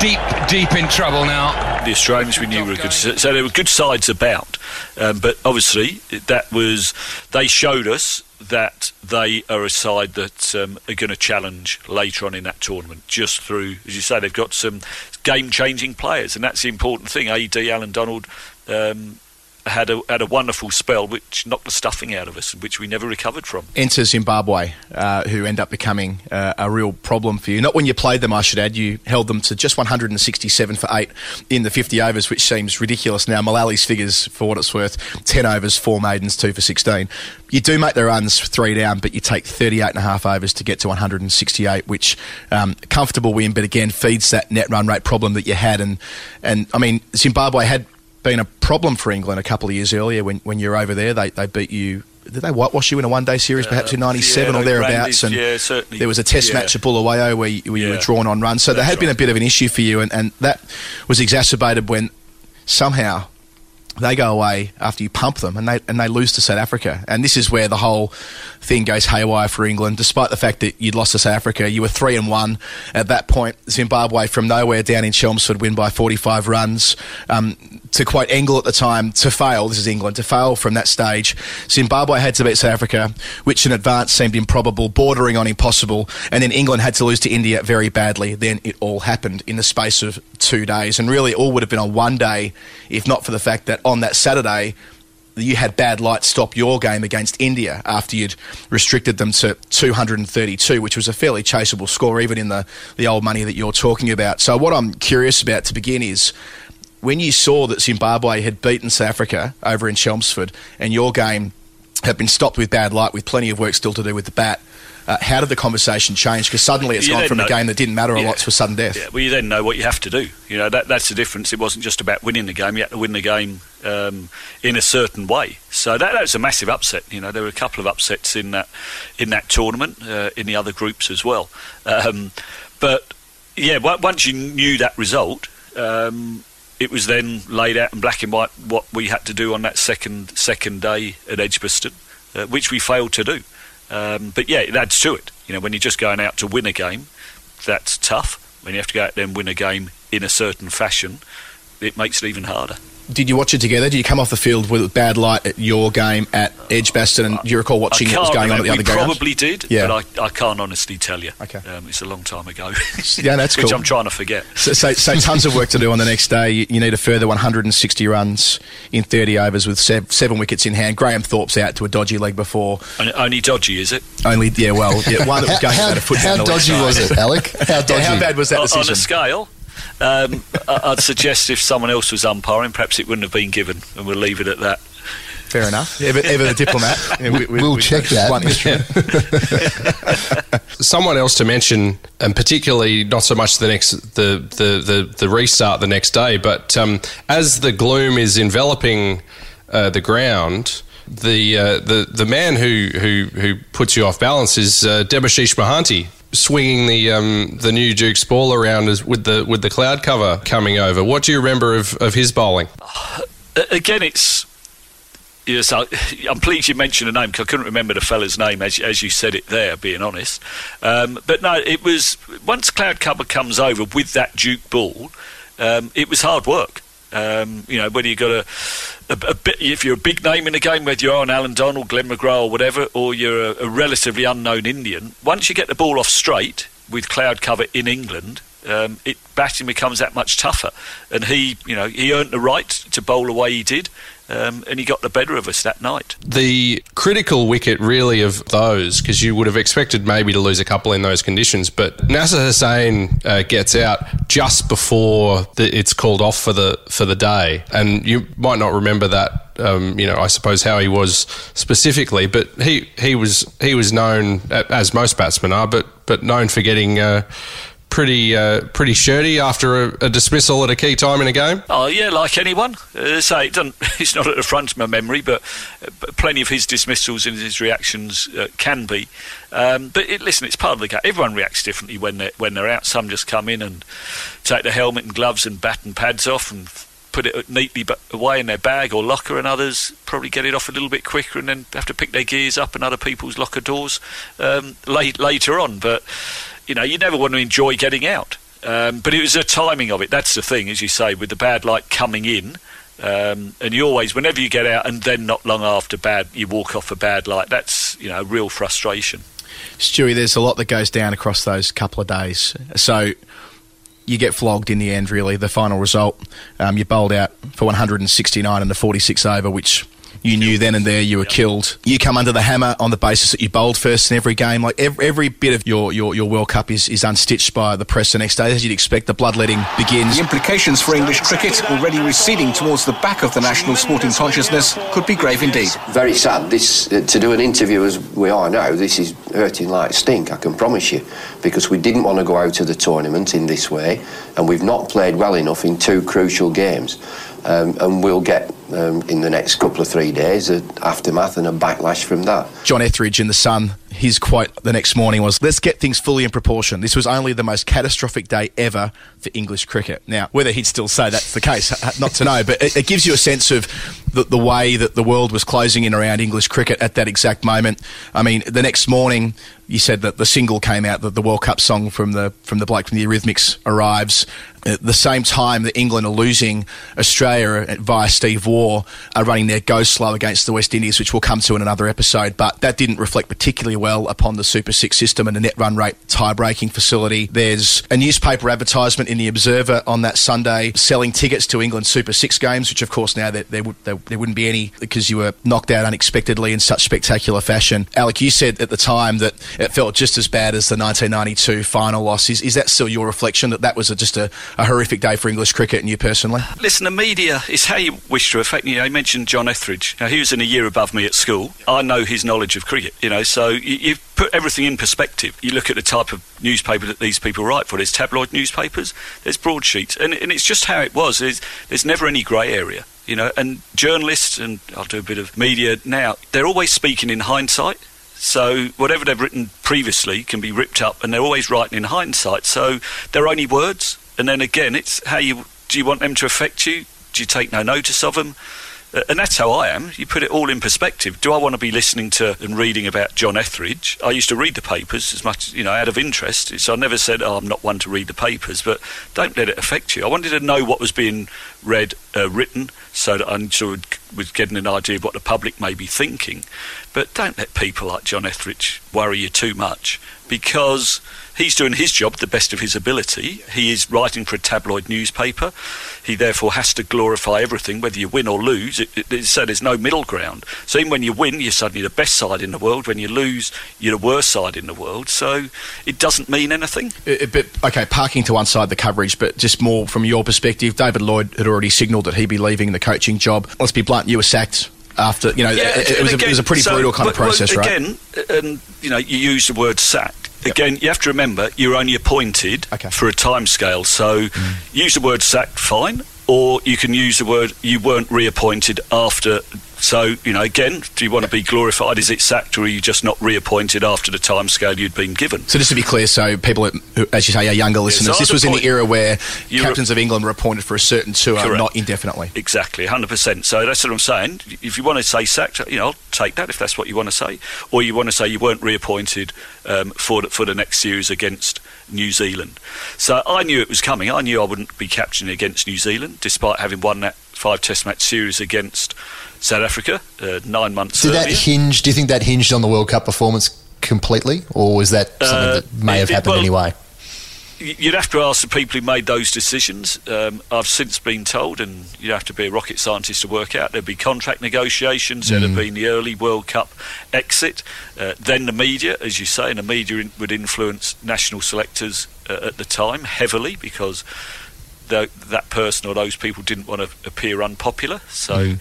deep, deep in trouble now. The Australians we knew were good, so there were good sides about, um, but obviously that was they showed us that they are a side that um, are going to challenge later on in that tournament, just through, as you say, they've got some game-changing players, and that's the important thing. AD Allan Donald, um, had a had a wonderful spell which knocked the stuffing out of us, which we never recovered from. Enter Zimbabwe, uh, who end up becoming uh, a real problem for you. Not when you played them, I should add. You held them to just 167 for eight in the 50 overs, which seems ridiculous now. Mullally figures, for what it's worth, 10 overs, four maidens, two for 16. You do make the runs three down, but you take 38 and a half overs to get to 168, which um, comfortable win, but again feeds that net run rate problem that you had. And and I mean Zimbabwe had been a problem for England a couple of years earlier when when you were over there. They they beat you. Did they whitewash you in a one-day series, perhaps in '97 yeah, or thereabouts? And yeah, certainly. there was a Test Yeah. match at Bulawayo where you, where you were drawn on runs. So there had been a bit of an issue for you, and, and that was exacerbated when somehow they go away after you pump them and they and they lose to South Africa. And this is where the whole thing goes haywire for England. Despite the fact that you'd lost to South Africa, you were three and one at that point. Zimbabwe from nowhere down in Chelmsford win by 45 runs. Um, to quote Engel at the time, to fail, this is England, to fail from that stage, Zimbabwe had to beat South Africa, which in advance seemed improbable, bordering on impossible, and then England had to lose to India very badly. Then it all happened in the space of two days, and really all would have been on one day if not for the fact that on that Saturday, you had bad light stop your game against India after you'd restricted them to 232, which was a fairly chaseable score, even in the, the old money that you're talking about. So, what I'm curious about to begin is when you saw that Zimbabwe had beaten South Africa over in Chelmsford and your game had been stopped with bad light with plenty of work still to do with the bat, uh, how did the conversation change? Because suddenly it's You gone from a game that didn't matter a Yeah. lot to a sudden death. Yeah, well, you then know what you have to do. You know that that's the difference. It wasn't just about winning the game; you had to win the game um, in a certain way. So that, that was a massive upset. You know, there were a couple of upsets in that in that tournament, uh, in the other groups as well. Um, but yeah, once you knew that result. Um, it was then laid out in black and white what we had to do on that second second day at Edgbaston, uh, which we failed to do. Um, but yeah, it adds to it. You know, when you're just going out to win a game, that's tough. When you have to go out there and win a game in a certain fashion, it makes it even harder. Did you watch it together? Did you come off the field with bad light at your game at Edgbaston? And do you recall watching I what was can't going on at the remember. other we game? probably did, Yeah. but I, I can't honestly tell you. Okay. Um, it's a long time ago. Yeah, that's Which. I'm trying to forget. So, so, so tons of work to do on the next day. You, you need a further 160 runs in 30 overs with sev- seven wickets in hand. Graham Thorpe's out to a dodgy leg before. Only, only dodgy, is it? Only, yeah, well, yeah, one that was going How- about a foot how down the dodgy was it, Alec? How Yeah, how bad was that On- On a scale, um, I- I'd suggest if someone else was umpiring, perhaps it wouldn't have been given, and we'll leave it at that. Fair enough. Ever, ever the diplomat. Yeah, we- we- We'll we- check that. blunt instrument. Someone else to mention, and particularly not so much the next the the the, the restart the next day, but um, as the gloom is enveloping uh, the ground. The, uh, the the man who, who who puts you off balance is uh, Debasis Mohanty swinging the um, the new Duke's ball around with the with the cloud cover coming over. What do you remember of, of his bowling? A- Again, it's. Yes, I, I'm pleased you mentioned a name because I couldn't remember the fella's name as, as you said it there, being honest. Um, but no, it was once cloud cover comes over with that Duke ball, um, it was hard work. Um, you know, whether you got a, a, a bit, if you're a big name in the game, whether you're on Allan Donald, Glenn McGrath, or whatever, or you're a, a relatively unknown Indian, once you get the ball off straight with cloud cover in England, um, it batting becomes that much tougher. And he, you know, he earned the right to bowl the way he did, um, and he got the better of us that night. the critical wicket really of those because you would have expected maybe to lose a couple in those conditions but Nasser Hussain uh, gets out just before the, it's called off for the for the day and you might not remember that um, you know I suppose how he was specifically but he he was he was known as most batsmen are but but known for getting uh, pretty uh, pretty shirty after a, a dismissal at a key time in a game Oh yeah, like anyone. Uh, say it doesn't. It's not at the front of my memory, but, but plenty of his dismissals and his reactions uh, can be. Um, but it, listen, it's part of the game. Everyone reacts differently when they are when they're out. Some just come in and take the helmet and gloves and bat and pads off and put it neatly away in their bag or locker, and others probably get it off a little bit quicker and then have to pick their gears up in other people's locker doors um, late, later on. But you know, you never want to enjoy getting out. Um, but it was the timing of it. That's the thing, as you say, with the bad light coming in. Um, and you always, whenever you get out, and then not long after bad, you walk off a bad light. That's you know real frustration. Stewie, there's a lot that goes down across those couple of days. So you get flogged in the end, really. The final result, um, you bowled out for 169 in the 46 over, which you knew then and there you were killed. You come under the hammer on the basis that you bowled first in every game. Like every, every bit of your, your, your World Cup is, is unstitched by the press the next day. As you'd expect, the bloodletting begins. The implications for English cricket, already receding towards the back of the national sporting consciousness, could be grave indeed. Very sad. This uh, to do an interview as we are now. This is hurting like stink. I can promise you, because we didn't want to go out of the tournament in this way, and we've not played well enough in two crucial games. Um, and we'll get um, in the next couple of three days an aftermath and a backlash from that. John Etheridge in The Sun, his quote the next morning was, Let's get things fully in proportion. This was only the most catastrophic day ever for English cricket. Now, whether he'd still say that's the case, uh, not to know, but it, it gives you a sense of the, the way that the world was closing in around English cricket at that exact moment. I mean, the next morning, you said that the single came out, that the World Cup song from the from the bloke from the Eurythmics arrives. At the same time that England are losing, Australia via Steve Waugh are running their go slow against the West Indies, which we'll come to in another episode. But that didn't reflect particularly well upon the Super Six system and the net run rate tie breaking facility. There's a newspaper advertisement in the Observer on that Sunday selling tickets to England Super Six games, which of course now there, there, would, there, there wouldn't be any because you were knocked out unexpectedly in such spectacular fashion. Alec, you said at the time that it felt just as bad as the 1992 final loss. Is, is that still your reflection that that was a, just a, a horrific day for English cricket and you personally? Listen, the media is how you wish to affect you. Know, mentioned John Etheridge. Now, he was in a year above me at school. I know his knowledge of cricket, you know, so you, you put everything in perspective. You look at the type of newspaper that these people write for. There's tabloid newspapers, there's broadsheets, and, and it's just how it was. There's, there's never any grey area. You know, and journalists, and I'll do a bit of media now, they're always speaking in hindsight. So whatever they've written previously can be ripped up, and they're always writing in hindsight. So they're only words, and then again, it's how you do you want them to affect you? Do you take no notice of them? Uh, and that's how I am. You put it all in perspective. Do I want to be listening to and reading about John Etheridge? I used to read the papers as much, you know, out of interest. So I never said, "Oh, I'm not one to read the papers," but don't let it affect you. I wanted to know what was being read, uh, written, so that I sort was getting an idea of what the public may be thinking. But don't let people like John Etheridge worry you too much because he's doing his job the best of his ability. He is writing for a tabloid newspaper. He therefore has to glorify everything, whether you win or lose. It, it, it, so there's no middle ground. So even when you win, you're suddenly the best side in the world. When you lose, you're the worst side in the world. So it doesn't mean anything. But okay, parking to one side the coverage, but just more from your perspective. David Lloyd had already signalled that he'd be leaving the coaching job. Let's be blunt, you were sacked after you know Yeah, it, it was, again, a, it was a pretty so- brutal kind of but- well, process, right? Again, and you know, you use the word sacked. Again, you have to remember you're only appointed for a time scale. So Mm. use the word sacked, fine, or you can use the word you weren't reappointed after. So you know, again, do you want to be glorified? Is it sacked, or are you just not reappointed after the time scale you'd been given? So just to be clear, so people, as you say, are younger listeners, so this was in the era where You were- captains of England were appointed for a certain tour, Correct. not indefinitely. Exactly, 100%. So that's what I'm saying. If you want to say sacked, you know, I'll take that if that's what you want to say. Or you want to say you weren't reappointed um, for, the, for the next series against New Zealand. So I knew it was coming. I knew I wouldn't be captaining against New Zealand, despite having won that five test match series against South Africa uh, nine months Did earlier. that hinge? Do you think that hinged on the World Cup performance completely, or was that something Uh, that may have it- happened well, anyway? You'd have to ask the people who made those decisions. Um, I've since been told, and you'd have to be a rocket scientist to work out, there'd be contract negotiations, there'd have been the early World Cup exit, uh, then the media, as you say, and the media in, would influence national selectors uh, at the time heavily because that person or those people didn't want to appear unpopular. So,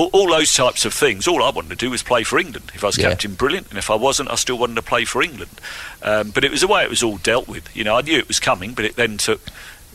all, all those types of things. All I wanted to do was play for England. If I was Yeah. captain, brilliant, and if I wasn't, I still wanted to play for England. Um, but it was the way it was all dealt with. You know, I knew it was coming, but it then took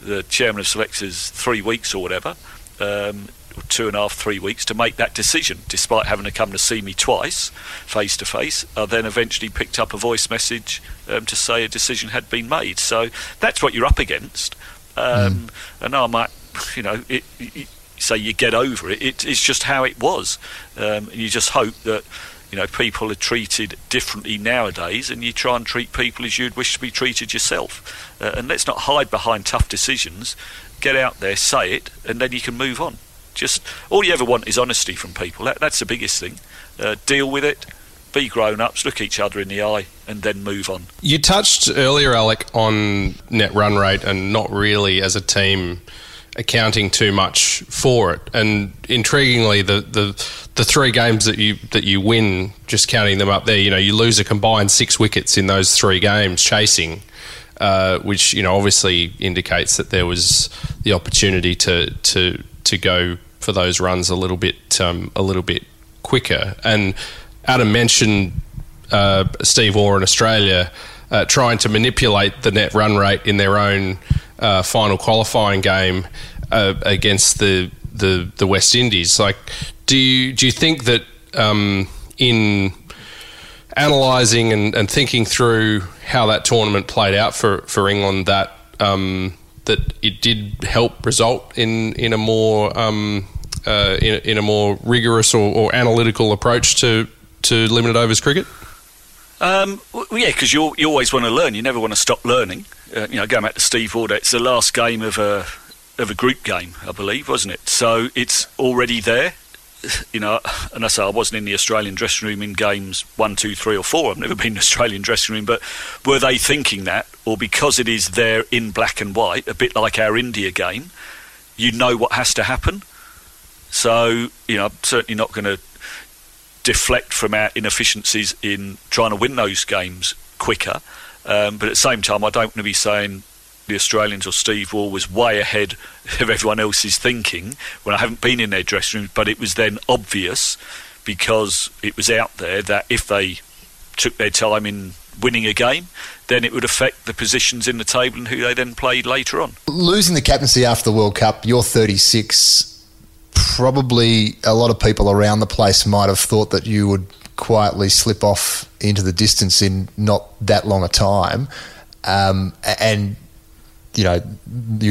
the chairman of selectors three weeks or whatever. Um, or Two and a half, three weeks to make that decision, despite having to come to see me twice, face to face. I then eventually picked up a voice message um, to say a decision had been made. So that's what you're up against. Um, And I might, you know, it, it, say you get over it. it. It's just how it was, um, and you just hope that you know people are treated differently nowadays, and you try and treat people as you'd wish to be treated yourself. Uh, and let's not hide behind tough decisions. Get out there, say it, and then you can move on. Just all you ever want is honesty from people. That, that's the biggest thing. Uh, deal with it. be grown ups, look each other in the eye, and then move on. You touched earlier, Alec, on net run rate and not really as a team accounting too much for it. And intriguingly, the, the the three games that you that you win, just counting them up there, you know, you lose a combined six wickets in those three games chasing. Uh, which you know obviously indicates that there was the opportunity to to to go for those runs a little bit um, a little bit quicker. And Adam mentioned uh, Steve Waugh in Australia uh, trying to manipulate the net run rate in their own uh, final qualifying game uh, against the, the the West Indies. Like, do you do you think that um, in analysing and, and thinking through how that tournament played out for, for England that um, that it did help result in in a more um, uh, in, in, a more rigorous or, or, analytical approach to to limited overs cricket? Um, well, yeah, because you you always want to learn. You never want to stop learning. Uh, you know, going back to Steve Waugh, it's the last game of a of a group game, I believe, wasn't it? So it's already there you know, and I say I wasn't in the Australian dressing room in games one, two, three, or four. I've never been in the Australian dressing room, but were they thinking that, or because it is there in black and white, a bit like our India game, you know what has to happen. So you know, I'm certainly not going to deflect from our inefficiencies in trying to win those games quicker. Um, but at the same time, I don't want to be saying the Australians or Steve Waugh was way ahead of everyone else's thinking when I haven't been in their dressing rooms, but it was then obvious because it was out there that if they took their time in winning a game, then it would affect the positions in the table and who they then played later on. Losing the captaincy after the World Cup, you're 36. Probably a lot of people around the place might have thought that you would quietly slip off into the distance in not that long a time. Um, and you know,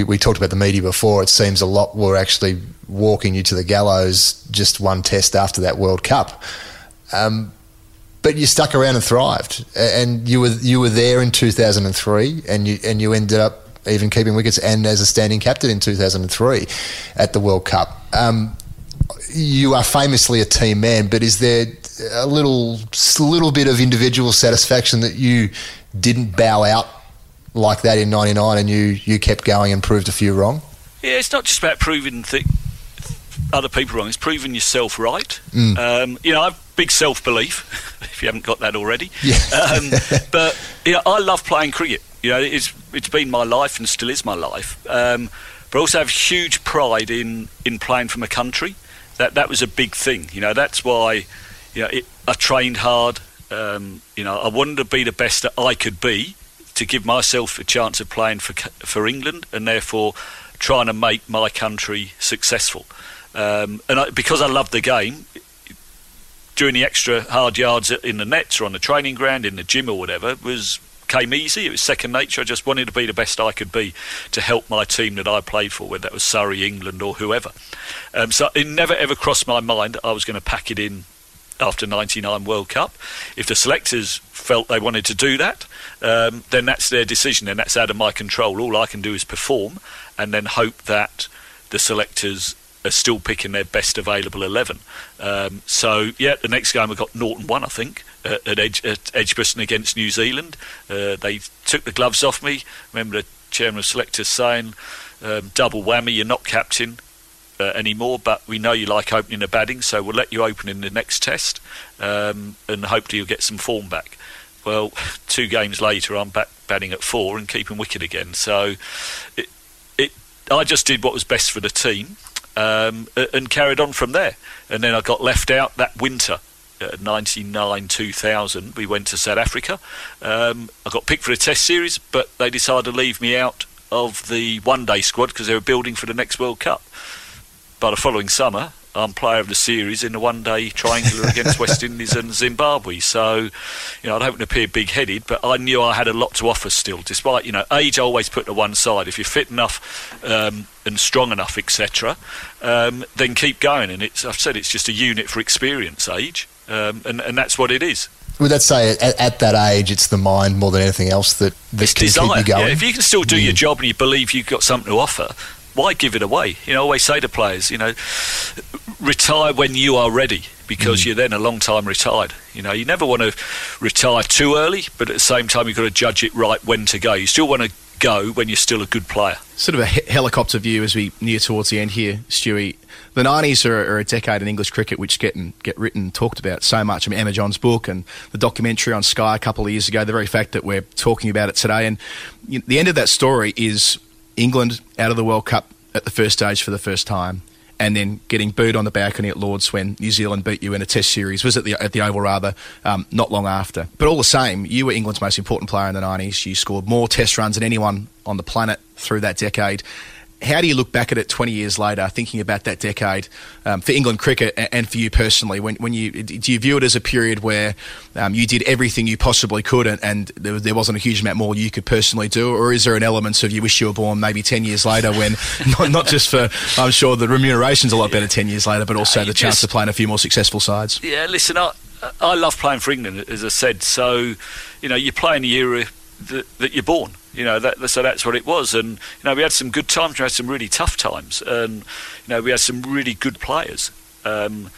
we talked about the media before. It seems a lot were actually walking you to the gallows just one test after that World Cup. Um, but you stuck around and thrived, and you were you were there in 2003, and you and you ended up even keeping wickets and as a standing captain in 2003 at the World Cup. Um, you are famously a team man, but is there a little little bit of individual satisfaction that you didn't bow out like that in '99, and you you kept going and proved a few wrong? Yeah, it's not just about proving th- other people wrong; it's proving yourself right. Mm. Um, you know, I've big self belief. if you haven't got that already, yeah. um, but you know, I love playing cricket. You know, it's it's been my life and still is my life. Um, but I also have huge pride in in playing for my country. That that was a big thing. You know, that's why know it, I trained hard. Um, you know, I wanted to be the best that I could be to give myself a chance of playing for for England and therefore trying to make my country successful. Um, and I, because I love the game, doing the extra hard yards in the nets or on the training ground, in the gym or whatever, was came easy. It was second nature. I just wanted to be the best I could be to help my team that I played for, whether that was Surrey, England, or whoever. Um, so it never ever crossed my mind I was going to pack it in after 99 World Cup. If the selectors felt they wanted to do that, um, then that's their decision and that's out of my control. All I can do is perform and then hope that the selectors are still picking their best available 11. Um, so, yeah, the next game we got Norton 1, I think, at, at, Edge, at Edgbaston against New Zealand. Uh, they took the gloves off me. Remember the chairman of selectors saying, um, double whammy, you're not captain uh, anymore, but we know you like opening the batting, so we'll let you open in the next test, um, and hopefully you'll get some form back. Well, two games later, I'm back batting at four and keeping wicket again. So, it, it, I just did what was best for the team, um, and carried on from there. And then I got left out that winter. Uh, 99 2000 we went to South Africa um, I got picked for a test series but they decided to leave me out of the one day squad because they were building for the next World Cup by the following summer, I'm player of the series in the one day triangular against West Indies and Zimbabwe. So, you know, I don't want to appear big headed, but I knew I had a lot to offer still, despite, you know, age I always put to one side. If you're fit enough um, and strong enough, etc., um, then keep going. And it's, I've said it's just a unit for experience age, um, and, and that's what it is. Would that say at, at, that age, it's the mind more than anything else that, that it's can desire. keep you going? Yeah, if you can still do Mm. your job and you believe you've got something to offer, why give it away? You know, I always say to players, you know, retire when you are ready because mm. you're then a long time retired. You know, you never want to retire too early, but at the same time, you've got to judge it right when to go. You still want to go when you're still a good player. Sort of a he- helicopter view as we near towards the end here, Stewie. The 90s are, are a decade in English cricket which get, get written, talked about so much. I mean, Emma John's book and the documentary on Sky a couple of years ago, the very fact that we're talking about it today. And you the end of that story is England out of the World Cup at the first stage for the first time. And then getting booed on the balcony at Lords when New Zealand beat you in a Test series was at the at the Oval rather um, not long after. But all the same, you were England's most important player in the nineties. You scored more Test runs than anyone on the planet through that decade how do you look back at it 20 years later, thinking about that decade um, for England cricket and for you personally? When, when you do you view it as a period where um, you did everything you possibly could, and, and there, there, wasn't a huge amount more you could personally do, or is there an element of you wish you were born maybe 10 years later, when not, not just for I'm sure the remuneration's a lot better 10 years later, but also the chance to play in a few more successful sides? Yeah, listen, I, I love playing for England, as I said. So, you know, you play in the era that, that you're born you know that, so that's what it was. And you know we had some good times we had some really tough times. And you know we had some really good players. Um,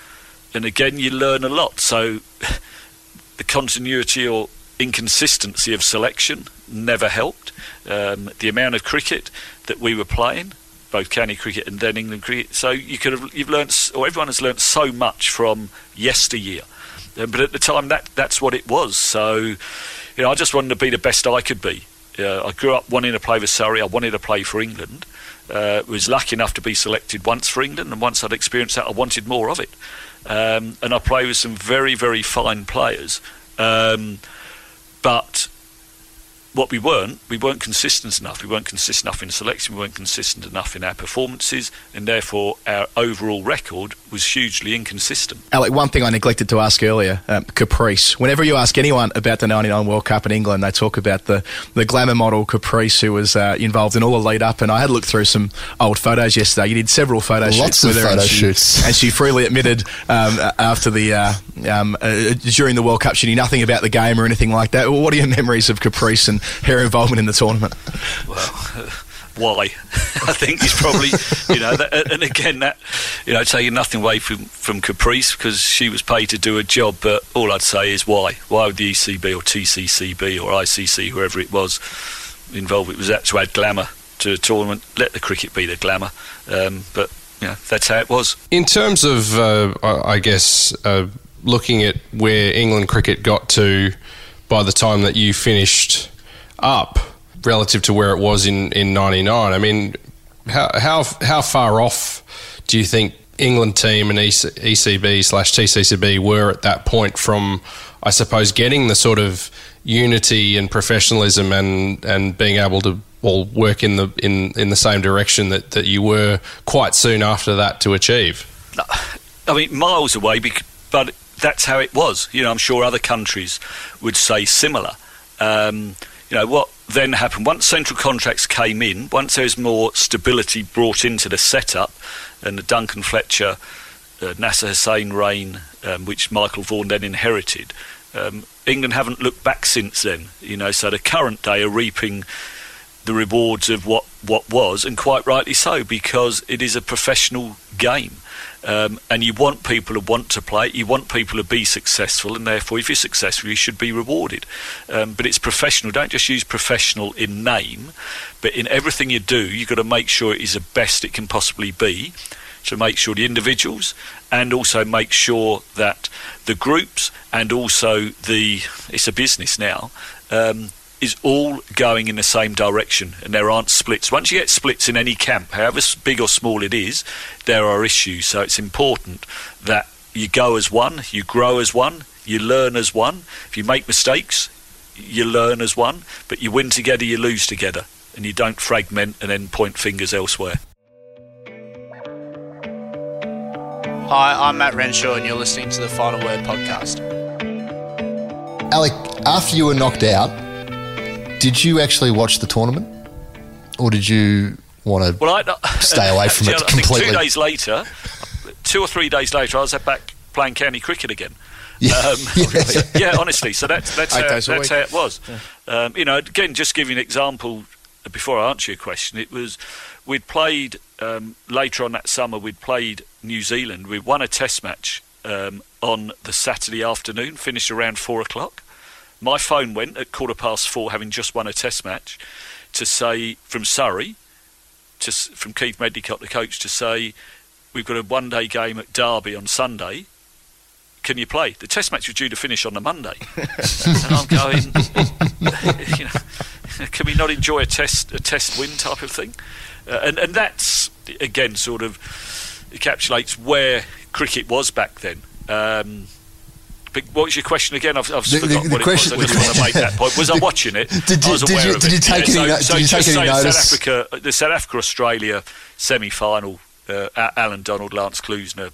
and again you learn a lot. So the continuity or inconsistency of selection never helped. Um, the amount of cricket that we were playing both county cricket and then England cricket. So you could have you've learned or everyone has learned so much from yesteryear. Um, but at the time that that's what it was. So you know I just wanted to be the best I could be uh, I grew up wanting to play for Surrey. I wanted to play for England. Uh, was lucky enough to be selected once for England, and once I'd experienced that, I wanted more of it. Um, and I play with some very, very fine players. Um, but what we weren't, we weren't consistent enough. We weren't consistent enough in selection. We weren't consistent enough in our performances, and therefore our overall record was hugely inconsistent. Alec, one thing I neglected to ask earlier, um, Caprice. Whenever you ask anyone about the '99 World Cup in England, they talk about the the glamour model Caprice, who was uh, involved in all the lead up. And I had looked through some old photos yesterday. You did several photo Lots shoots of with her, photo and she, shoots. and she freely admitted um, after the uh, um, uh, during the World Cup she knew nothing about the game or anything like that. What are your memories of Caprice and her involvement in the tournament? Well, why? I think is probably, you know, that, and again, that, you know, taking nothing away from, from Caprice because she was paid to do a job, but all I'd say is why? Why would the ECB or TCCB or ICC, whoever it was, involved? It was that to add glamour to a tournament. Let the cricket be the glamour, um, but you know, that's how it was. In terms of, uh, I I guess, uh, looking at where England cricket got to by the time that you finished up relative to where it was in, in 99, I mean, how, how, how far off do you think England team and EC, ECB slash TCCB were at that point from, I suppose, getting the sort of unity and professionalism and, and being able to all work in the in, in the same direction that, that you were quite soon after that to achieve? I mean, miles away, but that's how it was. You know, I'm sure other countries would say similar. Um, you know, what then happened once central contracts came in, once there was more stability brought into the setup, and the Duncan Fletcher, uh, Nasser Hussain reign, um, which Michael Vaughan then inherited, um, England haven't looked back since then. You know, so the current day are reaping the rewards of what, what was, and quite rightly so, because it is a professional game. Um, and you want people to want to play, you want people to be successful, and therefore, if you're successful, you should be rewarded. Um, but it's professional. Don't just use professional in name, but in everything you do, you've got to make sure it is the best it can possibly be. To make sure the individuals and also make sure that the groups and also the it's a business now um, is all going in the same direction and there aren't splits. Once you get splits in any camp, however big or small it is, there are issues. So it's important that you go as one, you grow as one, you learn as one. If you make mistakes, you learn as one, but you win together, you lose together, and you don't fragment and then point fingers elsewhere. Hi, I'm Matt Renshaw, and you're listening to the Final Word podcast. Alec, after you were knocked out, did you actually watch the tournament, or did you want to Well, I, stay away from it I think completely? two days later, two or three days later, I was back playing county cricket again. Yeah. Um, yeah, honestly. So that's that's how, that's how it was. Um, you know, again, just give you an example. before I answer your question, it was we'd played um, later on that summer. We'd played New Zealand. We won a Test match um, on the Saturday afternoon, finished around four o'clock. My phone went at quarter past four, having just won a Test match, to say from Surrey, to, from Keith Medlicott, the coach, to say we've got a one-day game at Derby on Sunday. Can you play? The Test match was due to finish on the Monday, and I'm going. you know, can we not enjoy a test a test win type of thing? Uh, and and that's again sort of encapsulates where cricket was back then. Um, what was your question again? I've, I've The- the- forgotten the what question- it was. I just want to make that point. Was I watching it? Did you- did you- did it. you take yeah, any so, did you so take just any notice? South Africa, the South Africa Australia semi final, uh, Allan Donald, Lance Klusener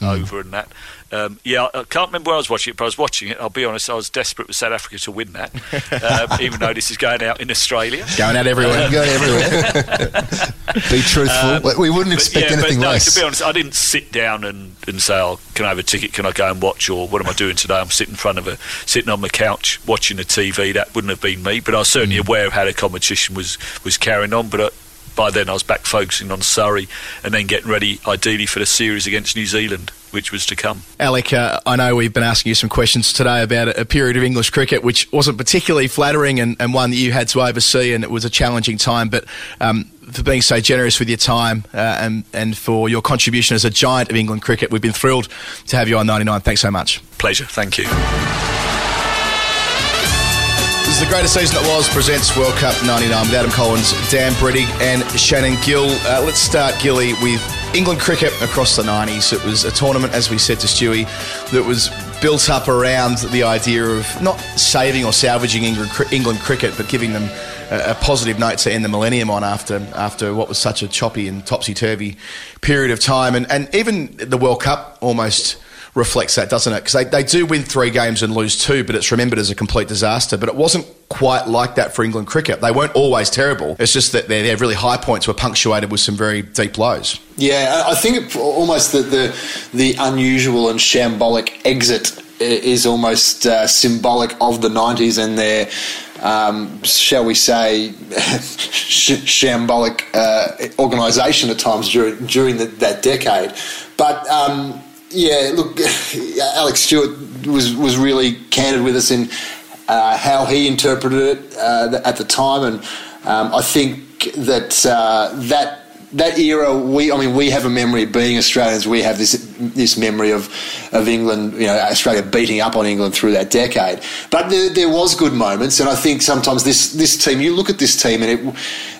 Mm. over and that. Um, yeah, I I can't remember where I was watching it, but I was watching it. I'll be honest, I was desperate for South Africa to win that, um, even though this is going out in Australia. Going out everywhere. Um, Going everywhere. Be truthful. um, we wouldn't expect yeah, anything no, less. To be honest, I didn't sit down and, and say, "Oh, can I have a ticket? Can I go and watch?" Or "What am I doing today?" I'm sitting in front of a sitting on my couch watching the TV. That wouldn't have been me, but I was certainly Mm. aware of how the competition was was carrying on. But uh, by then, I was back focusing on Surrey and then getting ready, ideally, for the series against New Zealand, which was to come. Alec, uh, I know we've been asking you some questions today about a, period of English cricket which wasn't particularly flattering and, and one that you had to oversee, and it was a challenging time. But um, for being so generous with your time uh, and, and for your contribution as a giant of England cricket, we've been thrilled to have you on 99. Thanks so much. Pleasure. Thank you. The greatest season that was presents World Cup 99 with Adam Collins, Dan Brettig, and Shannon Gill. Uh, let's start, Gilly, with England cricket across the 90s. It was a tournament, as we said to Stewie, that was built up around the idea of not saving or salvaging England, England cricket, but giving them a, a positive note to end the millennium on after after what was such a choppy and topsy turvy period of time. And, and even the World Cup almost reflects that, doesn't it? Because they, they do win three games and lose two, but it's remembered as a complete disaster. But it wasn't quite like that for England cricket. They weren't always terrible. It's just that their, their really high points were punctuated with some very deep lows. Yeah, I think it, almost that the the unusual and shambolic exit is almost uh, symbolic of the '90s and their, um, shall we say, sh- shambolic uh, organisation at times during during the, that decade. But um, yeah, look, Alec Stewart was was really candid with us in uh, how he interpreted it uh, at the time, and um, I think that uh, that that era, we I mean, we have a memory being Australians. We have this this memory of of England, you know, Australia beating up on England through that decade. But there, there was good moments, and I think sometimes this this team, you look at this team, and it,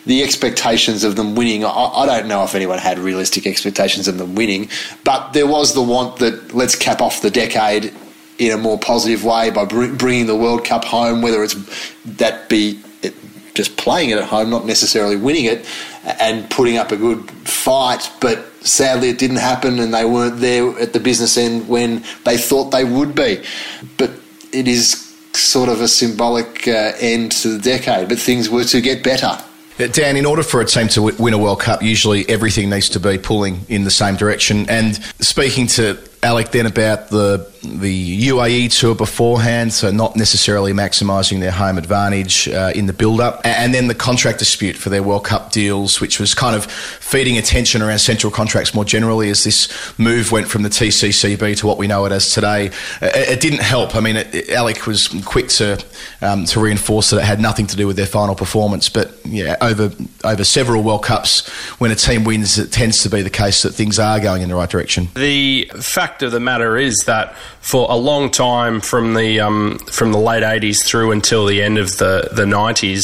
the expectations of them winning. I, I don't know if anyone had realistic expectations of them winning, but there was the want that let's cap off the decade in a more positive way by br- bringing the World Cup home, whether it's that be it, just playing it at home, not necessarily winning it, and putting up a good fight. But sadly, it didn't happen, and they weren't there at the business end when they thought they would be. But it is sort of a symbolic uh, end to the decade, but things were to get better. Uh, Dan, in order for a team to win a World Cup, usually everything needs to be pulling in the same direction. And speaking to Alec then about the the UAE tour beforehand, so not necessarily maximising their home advantage uh, in the build-up, and then the contract dispute for their World Cup deals, which was kind of feeding attention around central contracts more generally as this move went from the TCCB to what we know it as today. It, it didn't help. I mean, it, it- Alec was quick to um, to reinforce that it had nothing to do with their final performance, but yeah, over over several World Cups, when a team wins, it tends to be the case that things are going in the right direction. The fact of the matter is that for a long time, from the um, from the late '80s through until the end of the the '90s,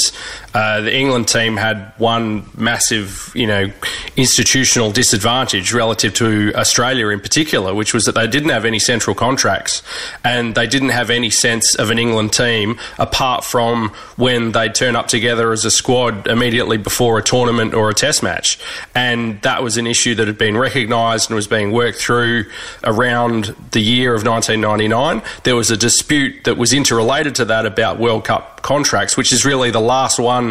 uh, the England team had one massive, you know, institutional disadvantage relative to Australia in particular, which was that they didn't have any central contracts and they didn't have any sense of an England team apart from when they'd turn up together as a squad immediately before a tournament or a test match. And that was an issue that had been recognised and was being worked through around the year of 1999. There was a dispute that was interrelated to that about World Cup contracts, which is really the last one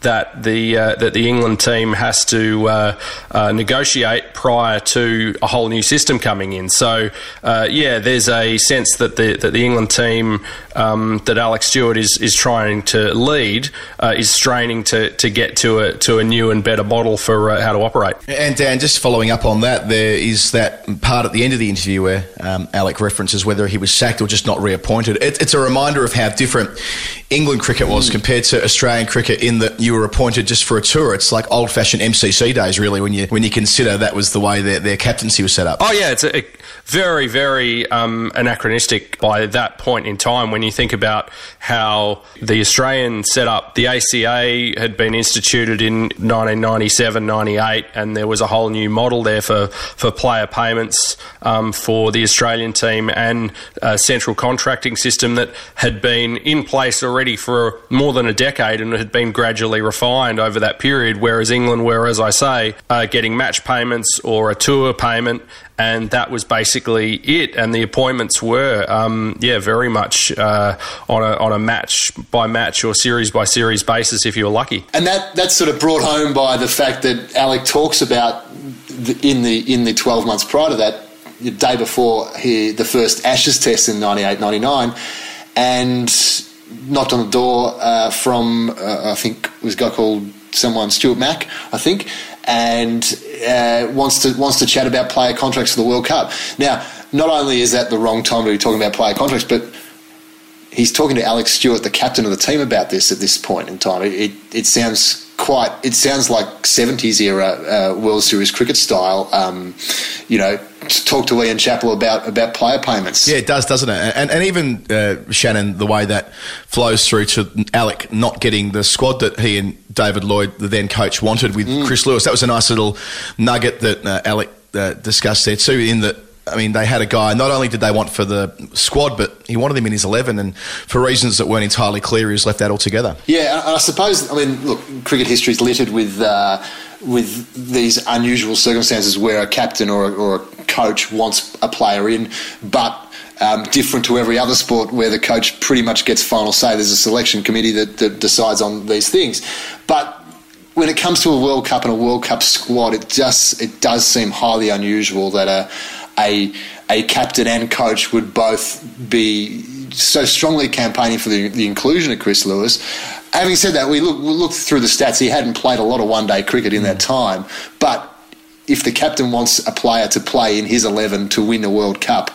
that the uh, that the England team has to uh, uh, negotiate prior to a whole new system coming in. So, uh, yeah, there's a sense that the that the England team um, that Alec Stewart is is trying to lead uh, is straining to, to get to a to a new and better model for uh, how to operate. And Dan, just following up on that, there is that part at the end of the interview where um, Alec references whether he was sacked or just not reappointed. It, it's a reminder of how different England cricket was compared to Australian cricket in that you were appointed just for a tour. It's like old fashioned MCC days, really, when you when you consider that was the way their, their captaincy was set up. Oh yeah, it's a, a very very um, anachronistic by that point in time when you think about how the Australian setup, the ACA had been instituted in 1997, 98, and there was a whole new model there for for player payments um, for the Australian team and a central contracting system that had been in place already for more than a decade and had been gradually refined over that period. Whereas England were, as I say, uh, getting match payments or a tour payment and that was basically it. And the appointments were, um, yeah, very much uh, on a on a match by match or series by series basis if you were lucky. And that that's sort of brought home by the fact that Alec talks about the, in the in the 12 months prior to that, the day before he, the first Ashes test in 98 99, and knocked on the door uh, from, uh, I think it was a guy called someone, Stuart Mack, I think, and uh, wants to wants to chat about player contracts for the World Cup. Now, not only is that the wrong time to be talking about player contracts, but he's talking to Alec Stewart, the captain of the team, about this at this point in time. It, it, it sounds quite. It sounds like seventies era uh, World Series cricket style. Um, you know, to talk to Ian Chappell about about player payments. Yeah, it does, doesn't it? And and even uh, Shannon, the way that flows through to Alec not getting the squad that he and David Lloyd, the then coach, wanted with Chris Lewis. That was a nice little nugget that uh, Alec uh, discussed there too. In that. I mean, they had a guy. Not only did they want for the squad, but he wanted him in his eleven, and for reasons that weren't entirely clear, he was left out altogether. Yeah, and I suppose. I mean, look, cricket history is littered with uh, with these unusual circumstances where a captain or a, or a coach wants a player in, but. Um, different to every other sport where the coach pretty much gets final say. There's a selection committee that, that decides on these things. But when it comes to a World Cup and a World Cup squad, it just it does seem highly unusual that a a, a captain and coach would both be so strongly campaigning for the, the inclusion of Chris Lewis. Having said that, we look we looked through the stats. He hadn't played a lot of one day cricket in that time, but if the captain wants a player to play in his eleven to win a World Cup.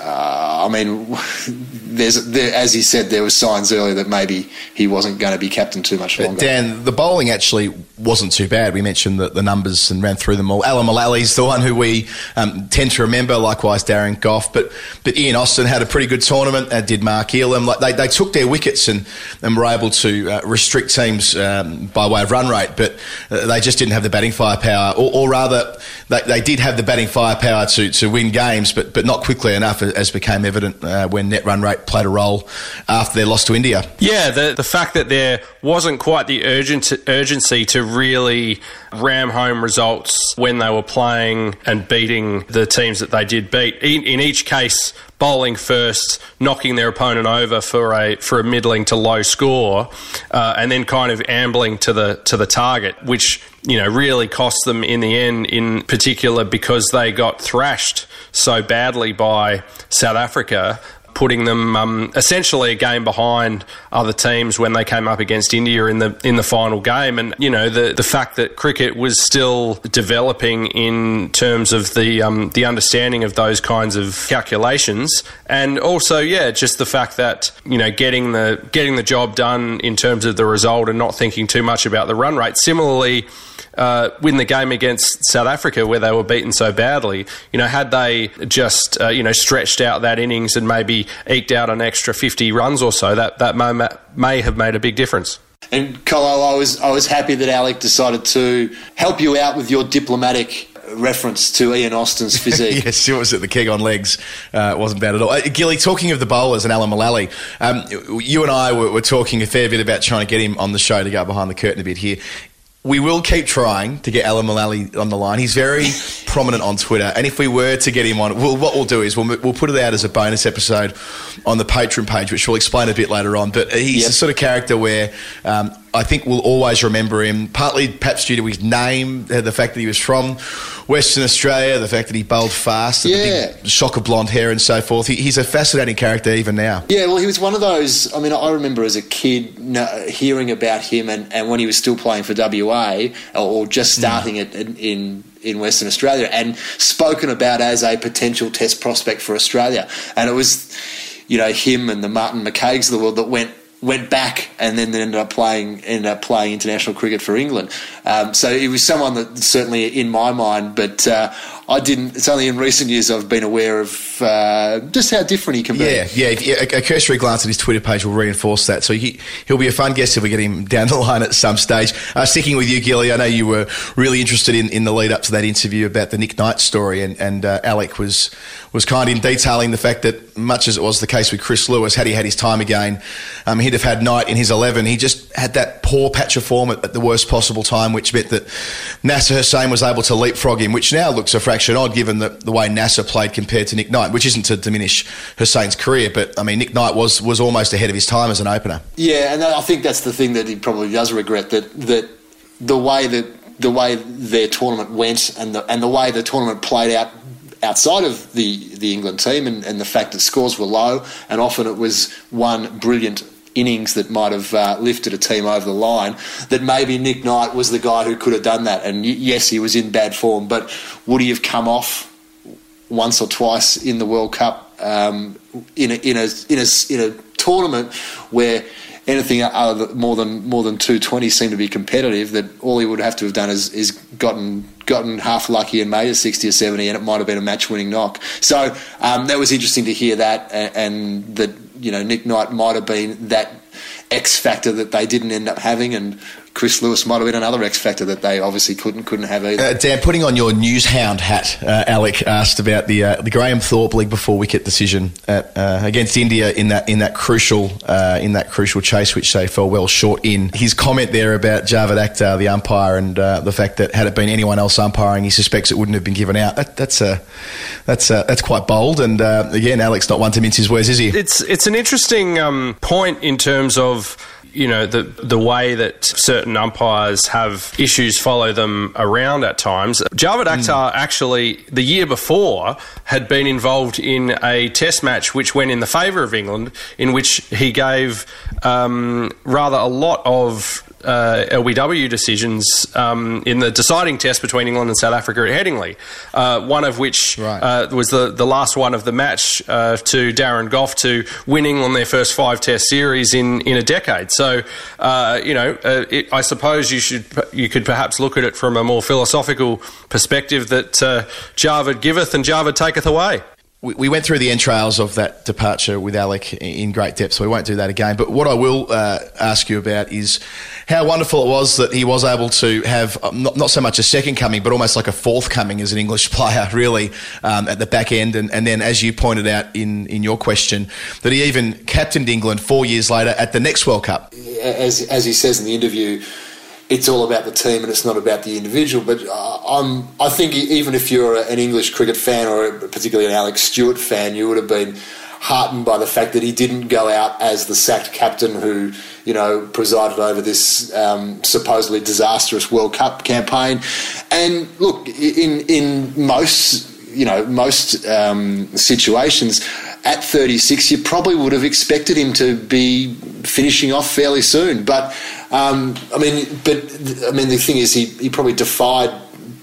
Uh, I mean, there's there, as he said, there were signs earlier that maybe he wasn't going to be captain too much longer. Dan, the bowling actually wasn't too bad. We mentioned the, the numbers and ran through them all. Alan Mullally's the one who we um, tend to remember, likewise Darren Gough. But but Ian Austin had a pretty good tournament, uh, did Mark Ealham. Like they, they took their wickets and, and were able to uh, restrict teams um, by way of run rate, but uh, they just didn't have the batting firepower. Or, or rather, they, they did have the batting firepower to, to win games, but, but not quickly enough, as became evident uh, when net run rate played a role after their loss to India. Yeah, the the fact that there wasn't quite the urgent urgency to really ram home results when they were playing and beating the teams that they did beat. In, in each case, bowling first, knocking their opponent over for a for a middling to low score, uh, and then kind of ambling to the to the target, which you know really cost them in the end. In particular, because they got thrashed so badly by South Africa putting them um, essentially a game behind other teams when they came up against India in the in the final game. And you know the the fact that cricket was still developing in terms of the um, the understanding of those kinds of calculations, and also yeah, just the fact that you know getting the getting the job done in terms of the result and not thinking too much about the run rate. Similarly uh, win the game against South Africa where they were beaten so badly. You know, had they just uh, you know stretched out that innings and maybe eked out an extra 50 runs or so, that that may, may have made a big difference. And Colo, I was I was happy that Alec decided to help you out with your diplomatic reference to Ian Austin's physique. yes, it was at the keg on legs. Uh, it wasn't bad at all. Uh, Gilly, talking of the bowlers and Alan Mullally, um, you and I were, were talking a fair bit about trying to get him on the show to go behind the curtain a bit here we will keep trying to get Alan Mullally on the line. He's very prominent on Twitter, and if we were to get him on, we'll, what we'll do is we'll, we'll put it out as a bonus episode on the Patreon page, which we'll explain a bit later on. But he's the sort of character where um, I think we'll always remember him, partly perhaps due to his name, uh, the fact that he was from Western Australia, the fact that he bowled fast, the big shock of blonde hair, and so forth. He, he's a fascinating character even now. Yeah, well, he was one of those. I mean, I remember as a kid hearing about him, and, and when he was still playing for WA or, just starting it in, in in Western Australia, and spoken about as a potential Test prospect for Australia. And it was, you know, him and the Martin McCague's of the world that went went back and then ended up playing ended up playing international cricket for England. Um, so it was someone that certainly in my mind, but uh, I didn't. It's only in recent years I've been aware of uh, just how different he can be. Yeah, yeah. A, a cursory glance at his Twitter page will reinforce that. So he, he'll be a fun guest if we get him down the line at some stage. Uh, sticking with you, Gilly, I know you were really interested in, in the lead up to that interview about the Nick Knight story, and, and uh, Alec was was kind in detailing the fact that much as it was the case with Chris Lewis, had he had his time again, um, he'd have had Knight in his eleven. He just had that poor patch of form at, at the worst possible time, which meant that Nasser Hussain was able to leapfrog him, which now looks a fraction odd given the, the way Nasser played compared to Nick Knight, which isn't to diminish Hussain's career, but I mean Nick Knight was was almost ahead of his time as an opener. Yeah, and I think that's the thing that he probably does regret that that the way that the way their tournament went and the and the way the tournament played out outside of the the England team and, and the fact that scores were low and often it was one brilliant innings that might have uh, lifted a team over the line that maybe Nick Knight was the guy who could have done that and yes he was in bad form but would he have come off once or twice in the World Cup um, in a in a in a in a tournament where anything other more than more than two twenty seemed to be competitive. That all he would have to have done is is gotten gotten half lucky and made a sixty or seventy, and it might have been a match winning knock. So um, that was interesting to hear that, and, and that you know Nick Knight might have been that X factor that they didn't end up having, and Chris Lewis might have been another X factor that they obviously couldn't couldn't have either. Uh, Dan, putting on your news hound hat, uh, Alec asked about the uh, the Graham Thorpe leg before wicket decision at, uh, against India in that in that crucial uh, in that crucial chase, which they fell well short in. His comment there about Javed Akhtar, the umpire, and uh, the fact that had it been anyone else umpiring, he suspects it wouldn't have been given out. That, that's uh, that's uh, that's quite bold. And uh, again, Alec's not one to mince his words, is he? It's it's an interesting um, point in terms of you know the the way that certain umpires have issues follow them around at times. Javed Akhtar actually the year before had been involved in a Test match which went in the favour of England, in which he gave um, rather a lot of uh, LBW decisions um, in the deciding test between England and South Africa at Headingley. Uh, one of which uh, was the, the last one of the match uh, to Darren Gough to winning on their first five test series in, in a decade. So, uh, you know, uh, it, I suppose you should you could perhaps look at it from a more philosophical perspective that uh, Javed giveth and Javed taketh away. We, we went through the entrails of that departure with Alec in great depth, so we won't do that again. But what I will uh, ask you about is how wonderful it was that he was able to have um, not, not so much a second coming, but almost like a fourth coming as an English player, really, um, at the back end. And, and then, as you pointed out in, in your question, that he even captained England four years later at the next World Cup. as as he says in the interview, it's all about the team and it's not about the individual. But uh, I'm, I think even if you're an English cricket fan or particularly an Alec Stewart fan, you would have been heartened by the fact that he didn't go out as the sacked captain who, you know, presided over this um, supposedly disastrous World Cup campaign. And look, in in most you know most um, situations at 36 you probably would have expected him to be finishing off fairly soon but um, I mean but I mean the thing is he, he probably defied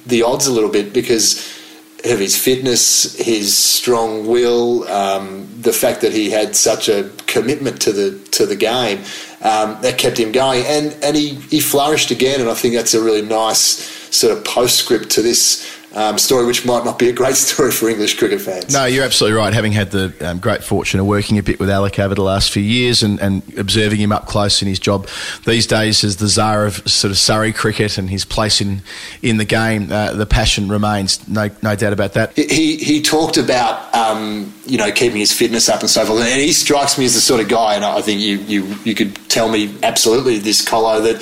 the odds a little bit because of his fitness his strong will um, the fact that he had such a commitment to the to the game um, that kept him going. And and he, he flourished again and I think that's a really nice sort of postscript to this um, story, which might not be a great story for English cricket fans. No, you're absolutely right. Having had the um, great fortune of working a bit with Alec over the last few years and, and observing him up close in his job these days as the czar of sort of Surrey cricket and his place in in the game, uh, the passion remains. No, no doubt about that. He he talked about um, you know keeping his fitness up and so forth, and he strikes me as the sort of guy, and I think you you you could tell me absolutely this Collo that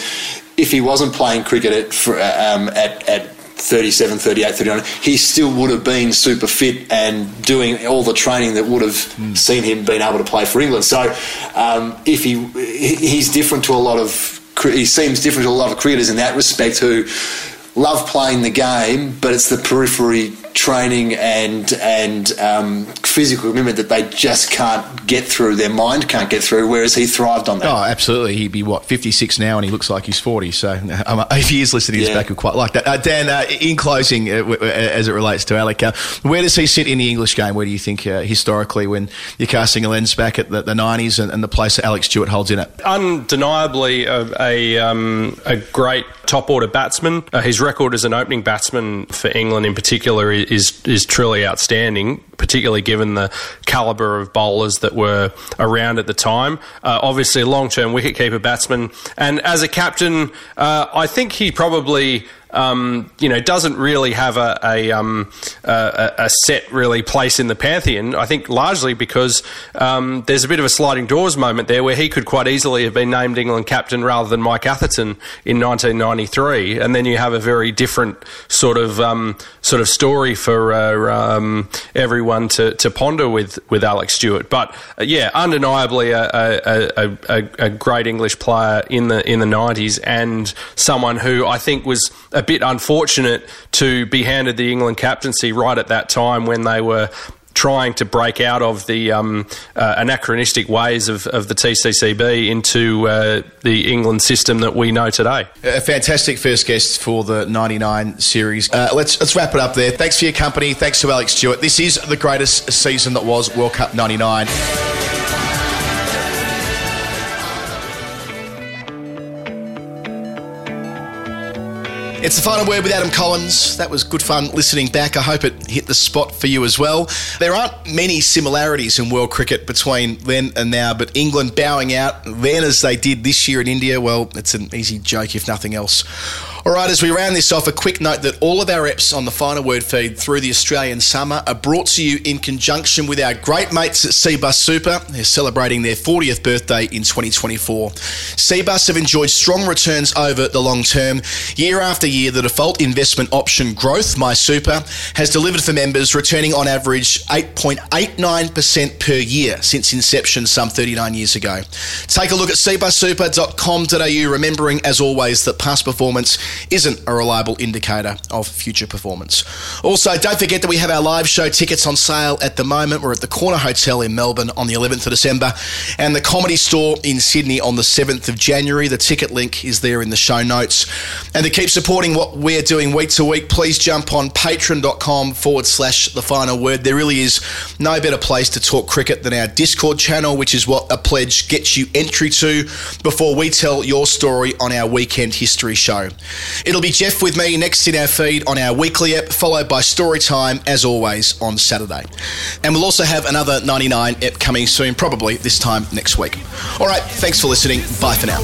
if he wasn't playing cricket at um, at, at 37, 38, 39, he still would have been super fit and doing all the training that would have seen him being able to play for England. So um, if he he's different to a lot of he seems different to a lot of cricketers in that respect who love playing the game, but it's the periphery training and and um, physical commitment that they just can't get through. Their mind can't get through. Whereas he thrived on that. Oh, absolutely. He'd be, what, 56 now and he looks like he's 40. So um, if he is listening to this Yeah. back, we quite like that. Uh, Dan, uh, in closing, uh, w- w- as it relates to Alec, uh, where does he sit in the English game? Where do you think uh, historically when you're casting a lens back at the, the 90s and, and the place that Alec Stewart holds in it? undeniably a, a, um, a great top order batsman. Uh, his record as an opening batsman for England, in particular, i- is is truly outstanding. Particularly given the calibre of bowlers that were around at the time. Uh, obviously, long term wicketkeeper batsman, and as a captain, uh, I think he probably. Um, you know, doesn't really have a a, um, a a set really place in the pantheon. I think largely because um, there's a bit of a sliding doors moment there where he could quite easily have been named England captain rather than Mike Atherton in 1993, and then you have a very different sort of um, sort of story for uh, um, everyone to, to ponder with with Alec Stewart. But uh, yeah, undeniably a, a, a, great English player in the in the 90s and someone who I think was a bit unfortunate to be handed the England captaincy right at that time when they were trying to break out of the um, uh, anachronistic ways of, of the TCCB into uh, the England system that we know today. A fantastic first guest for the 99 series. Uh, let's let's wrap it up there. Thanks for your company. Thanks to Alec Stewart. This is the greatest season that was World Cup 99. It's the final word with Adam Collins. That was good fun listening back. I hope it hit the spot for you as well. There aren't many similarities in world cricket between then and now, but England bowing out then as they did this year in India, well, it's an easy joke if nothing else. All right, as we round this off, a quick note that all of our reps on the final word feed through the Australian summer are brought to you in conjunction with our great mates at Cbus Super. They're celebrating their 40th birthday in 2024. Seabus have enjoyed strong returns over the long term. Year after year, the default investment option Growth My Super has delivered for members, returning on average 8.89% per year since inception some 39 years ago. Take a look at cbussuper.com.au, remembering as always that past performance isn't a reliable indicator of future performance. Also, don't forget that we have our live show tickets on sale at the moment. We're at the Corner Hotel in Melbourne on the 11th of December and the Comedy Store in Sydney on the 7th of January. The ticket link is there in the show notes. And to keep supporting what we're doing week to week, please jump on patreon.com forward slash the final word. There really is no better place to talk cricket than our Discord channel, which is what a pledge gets you entry to before we tell your story on our weekend history show. It'll be Jeff with me next in our feed on our weekly app, followed by story time as always on Saturday. And we'll also have another 99 app coming soon, probably this time next week. All right, thanks for listening. Bye for now.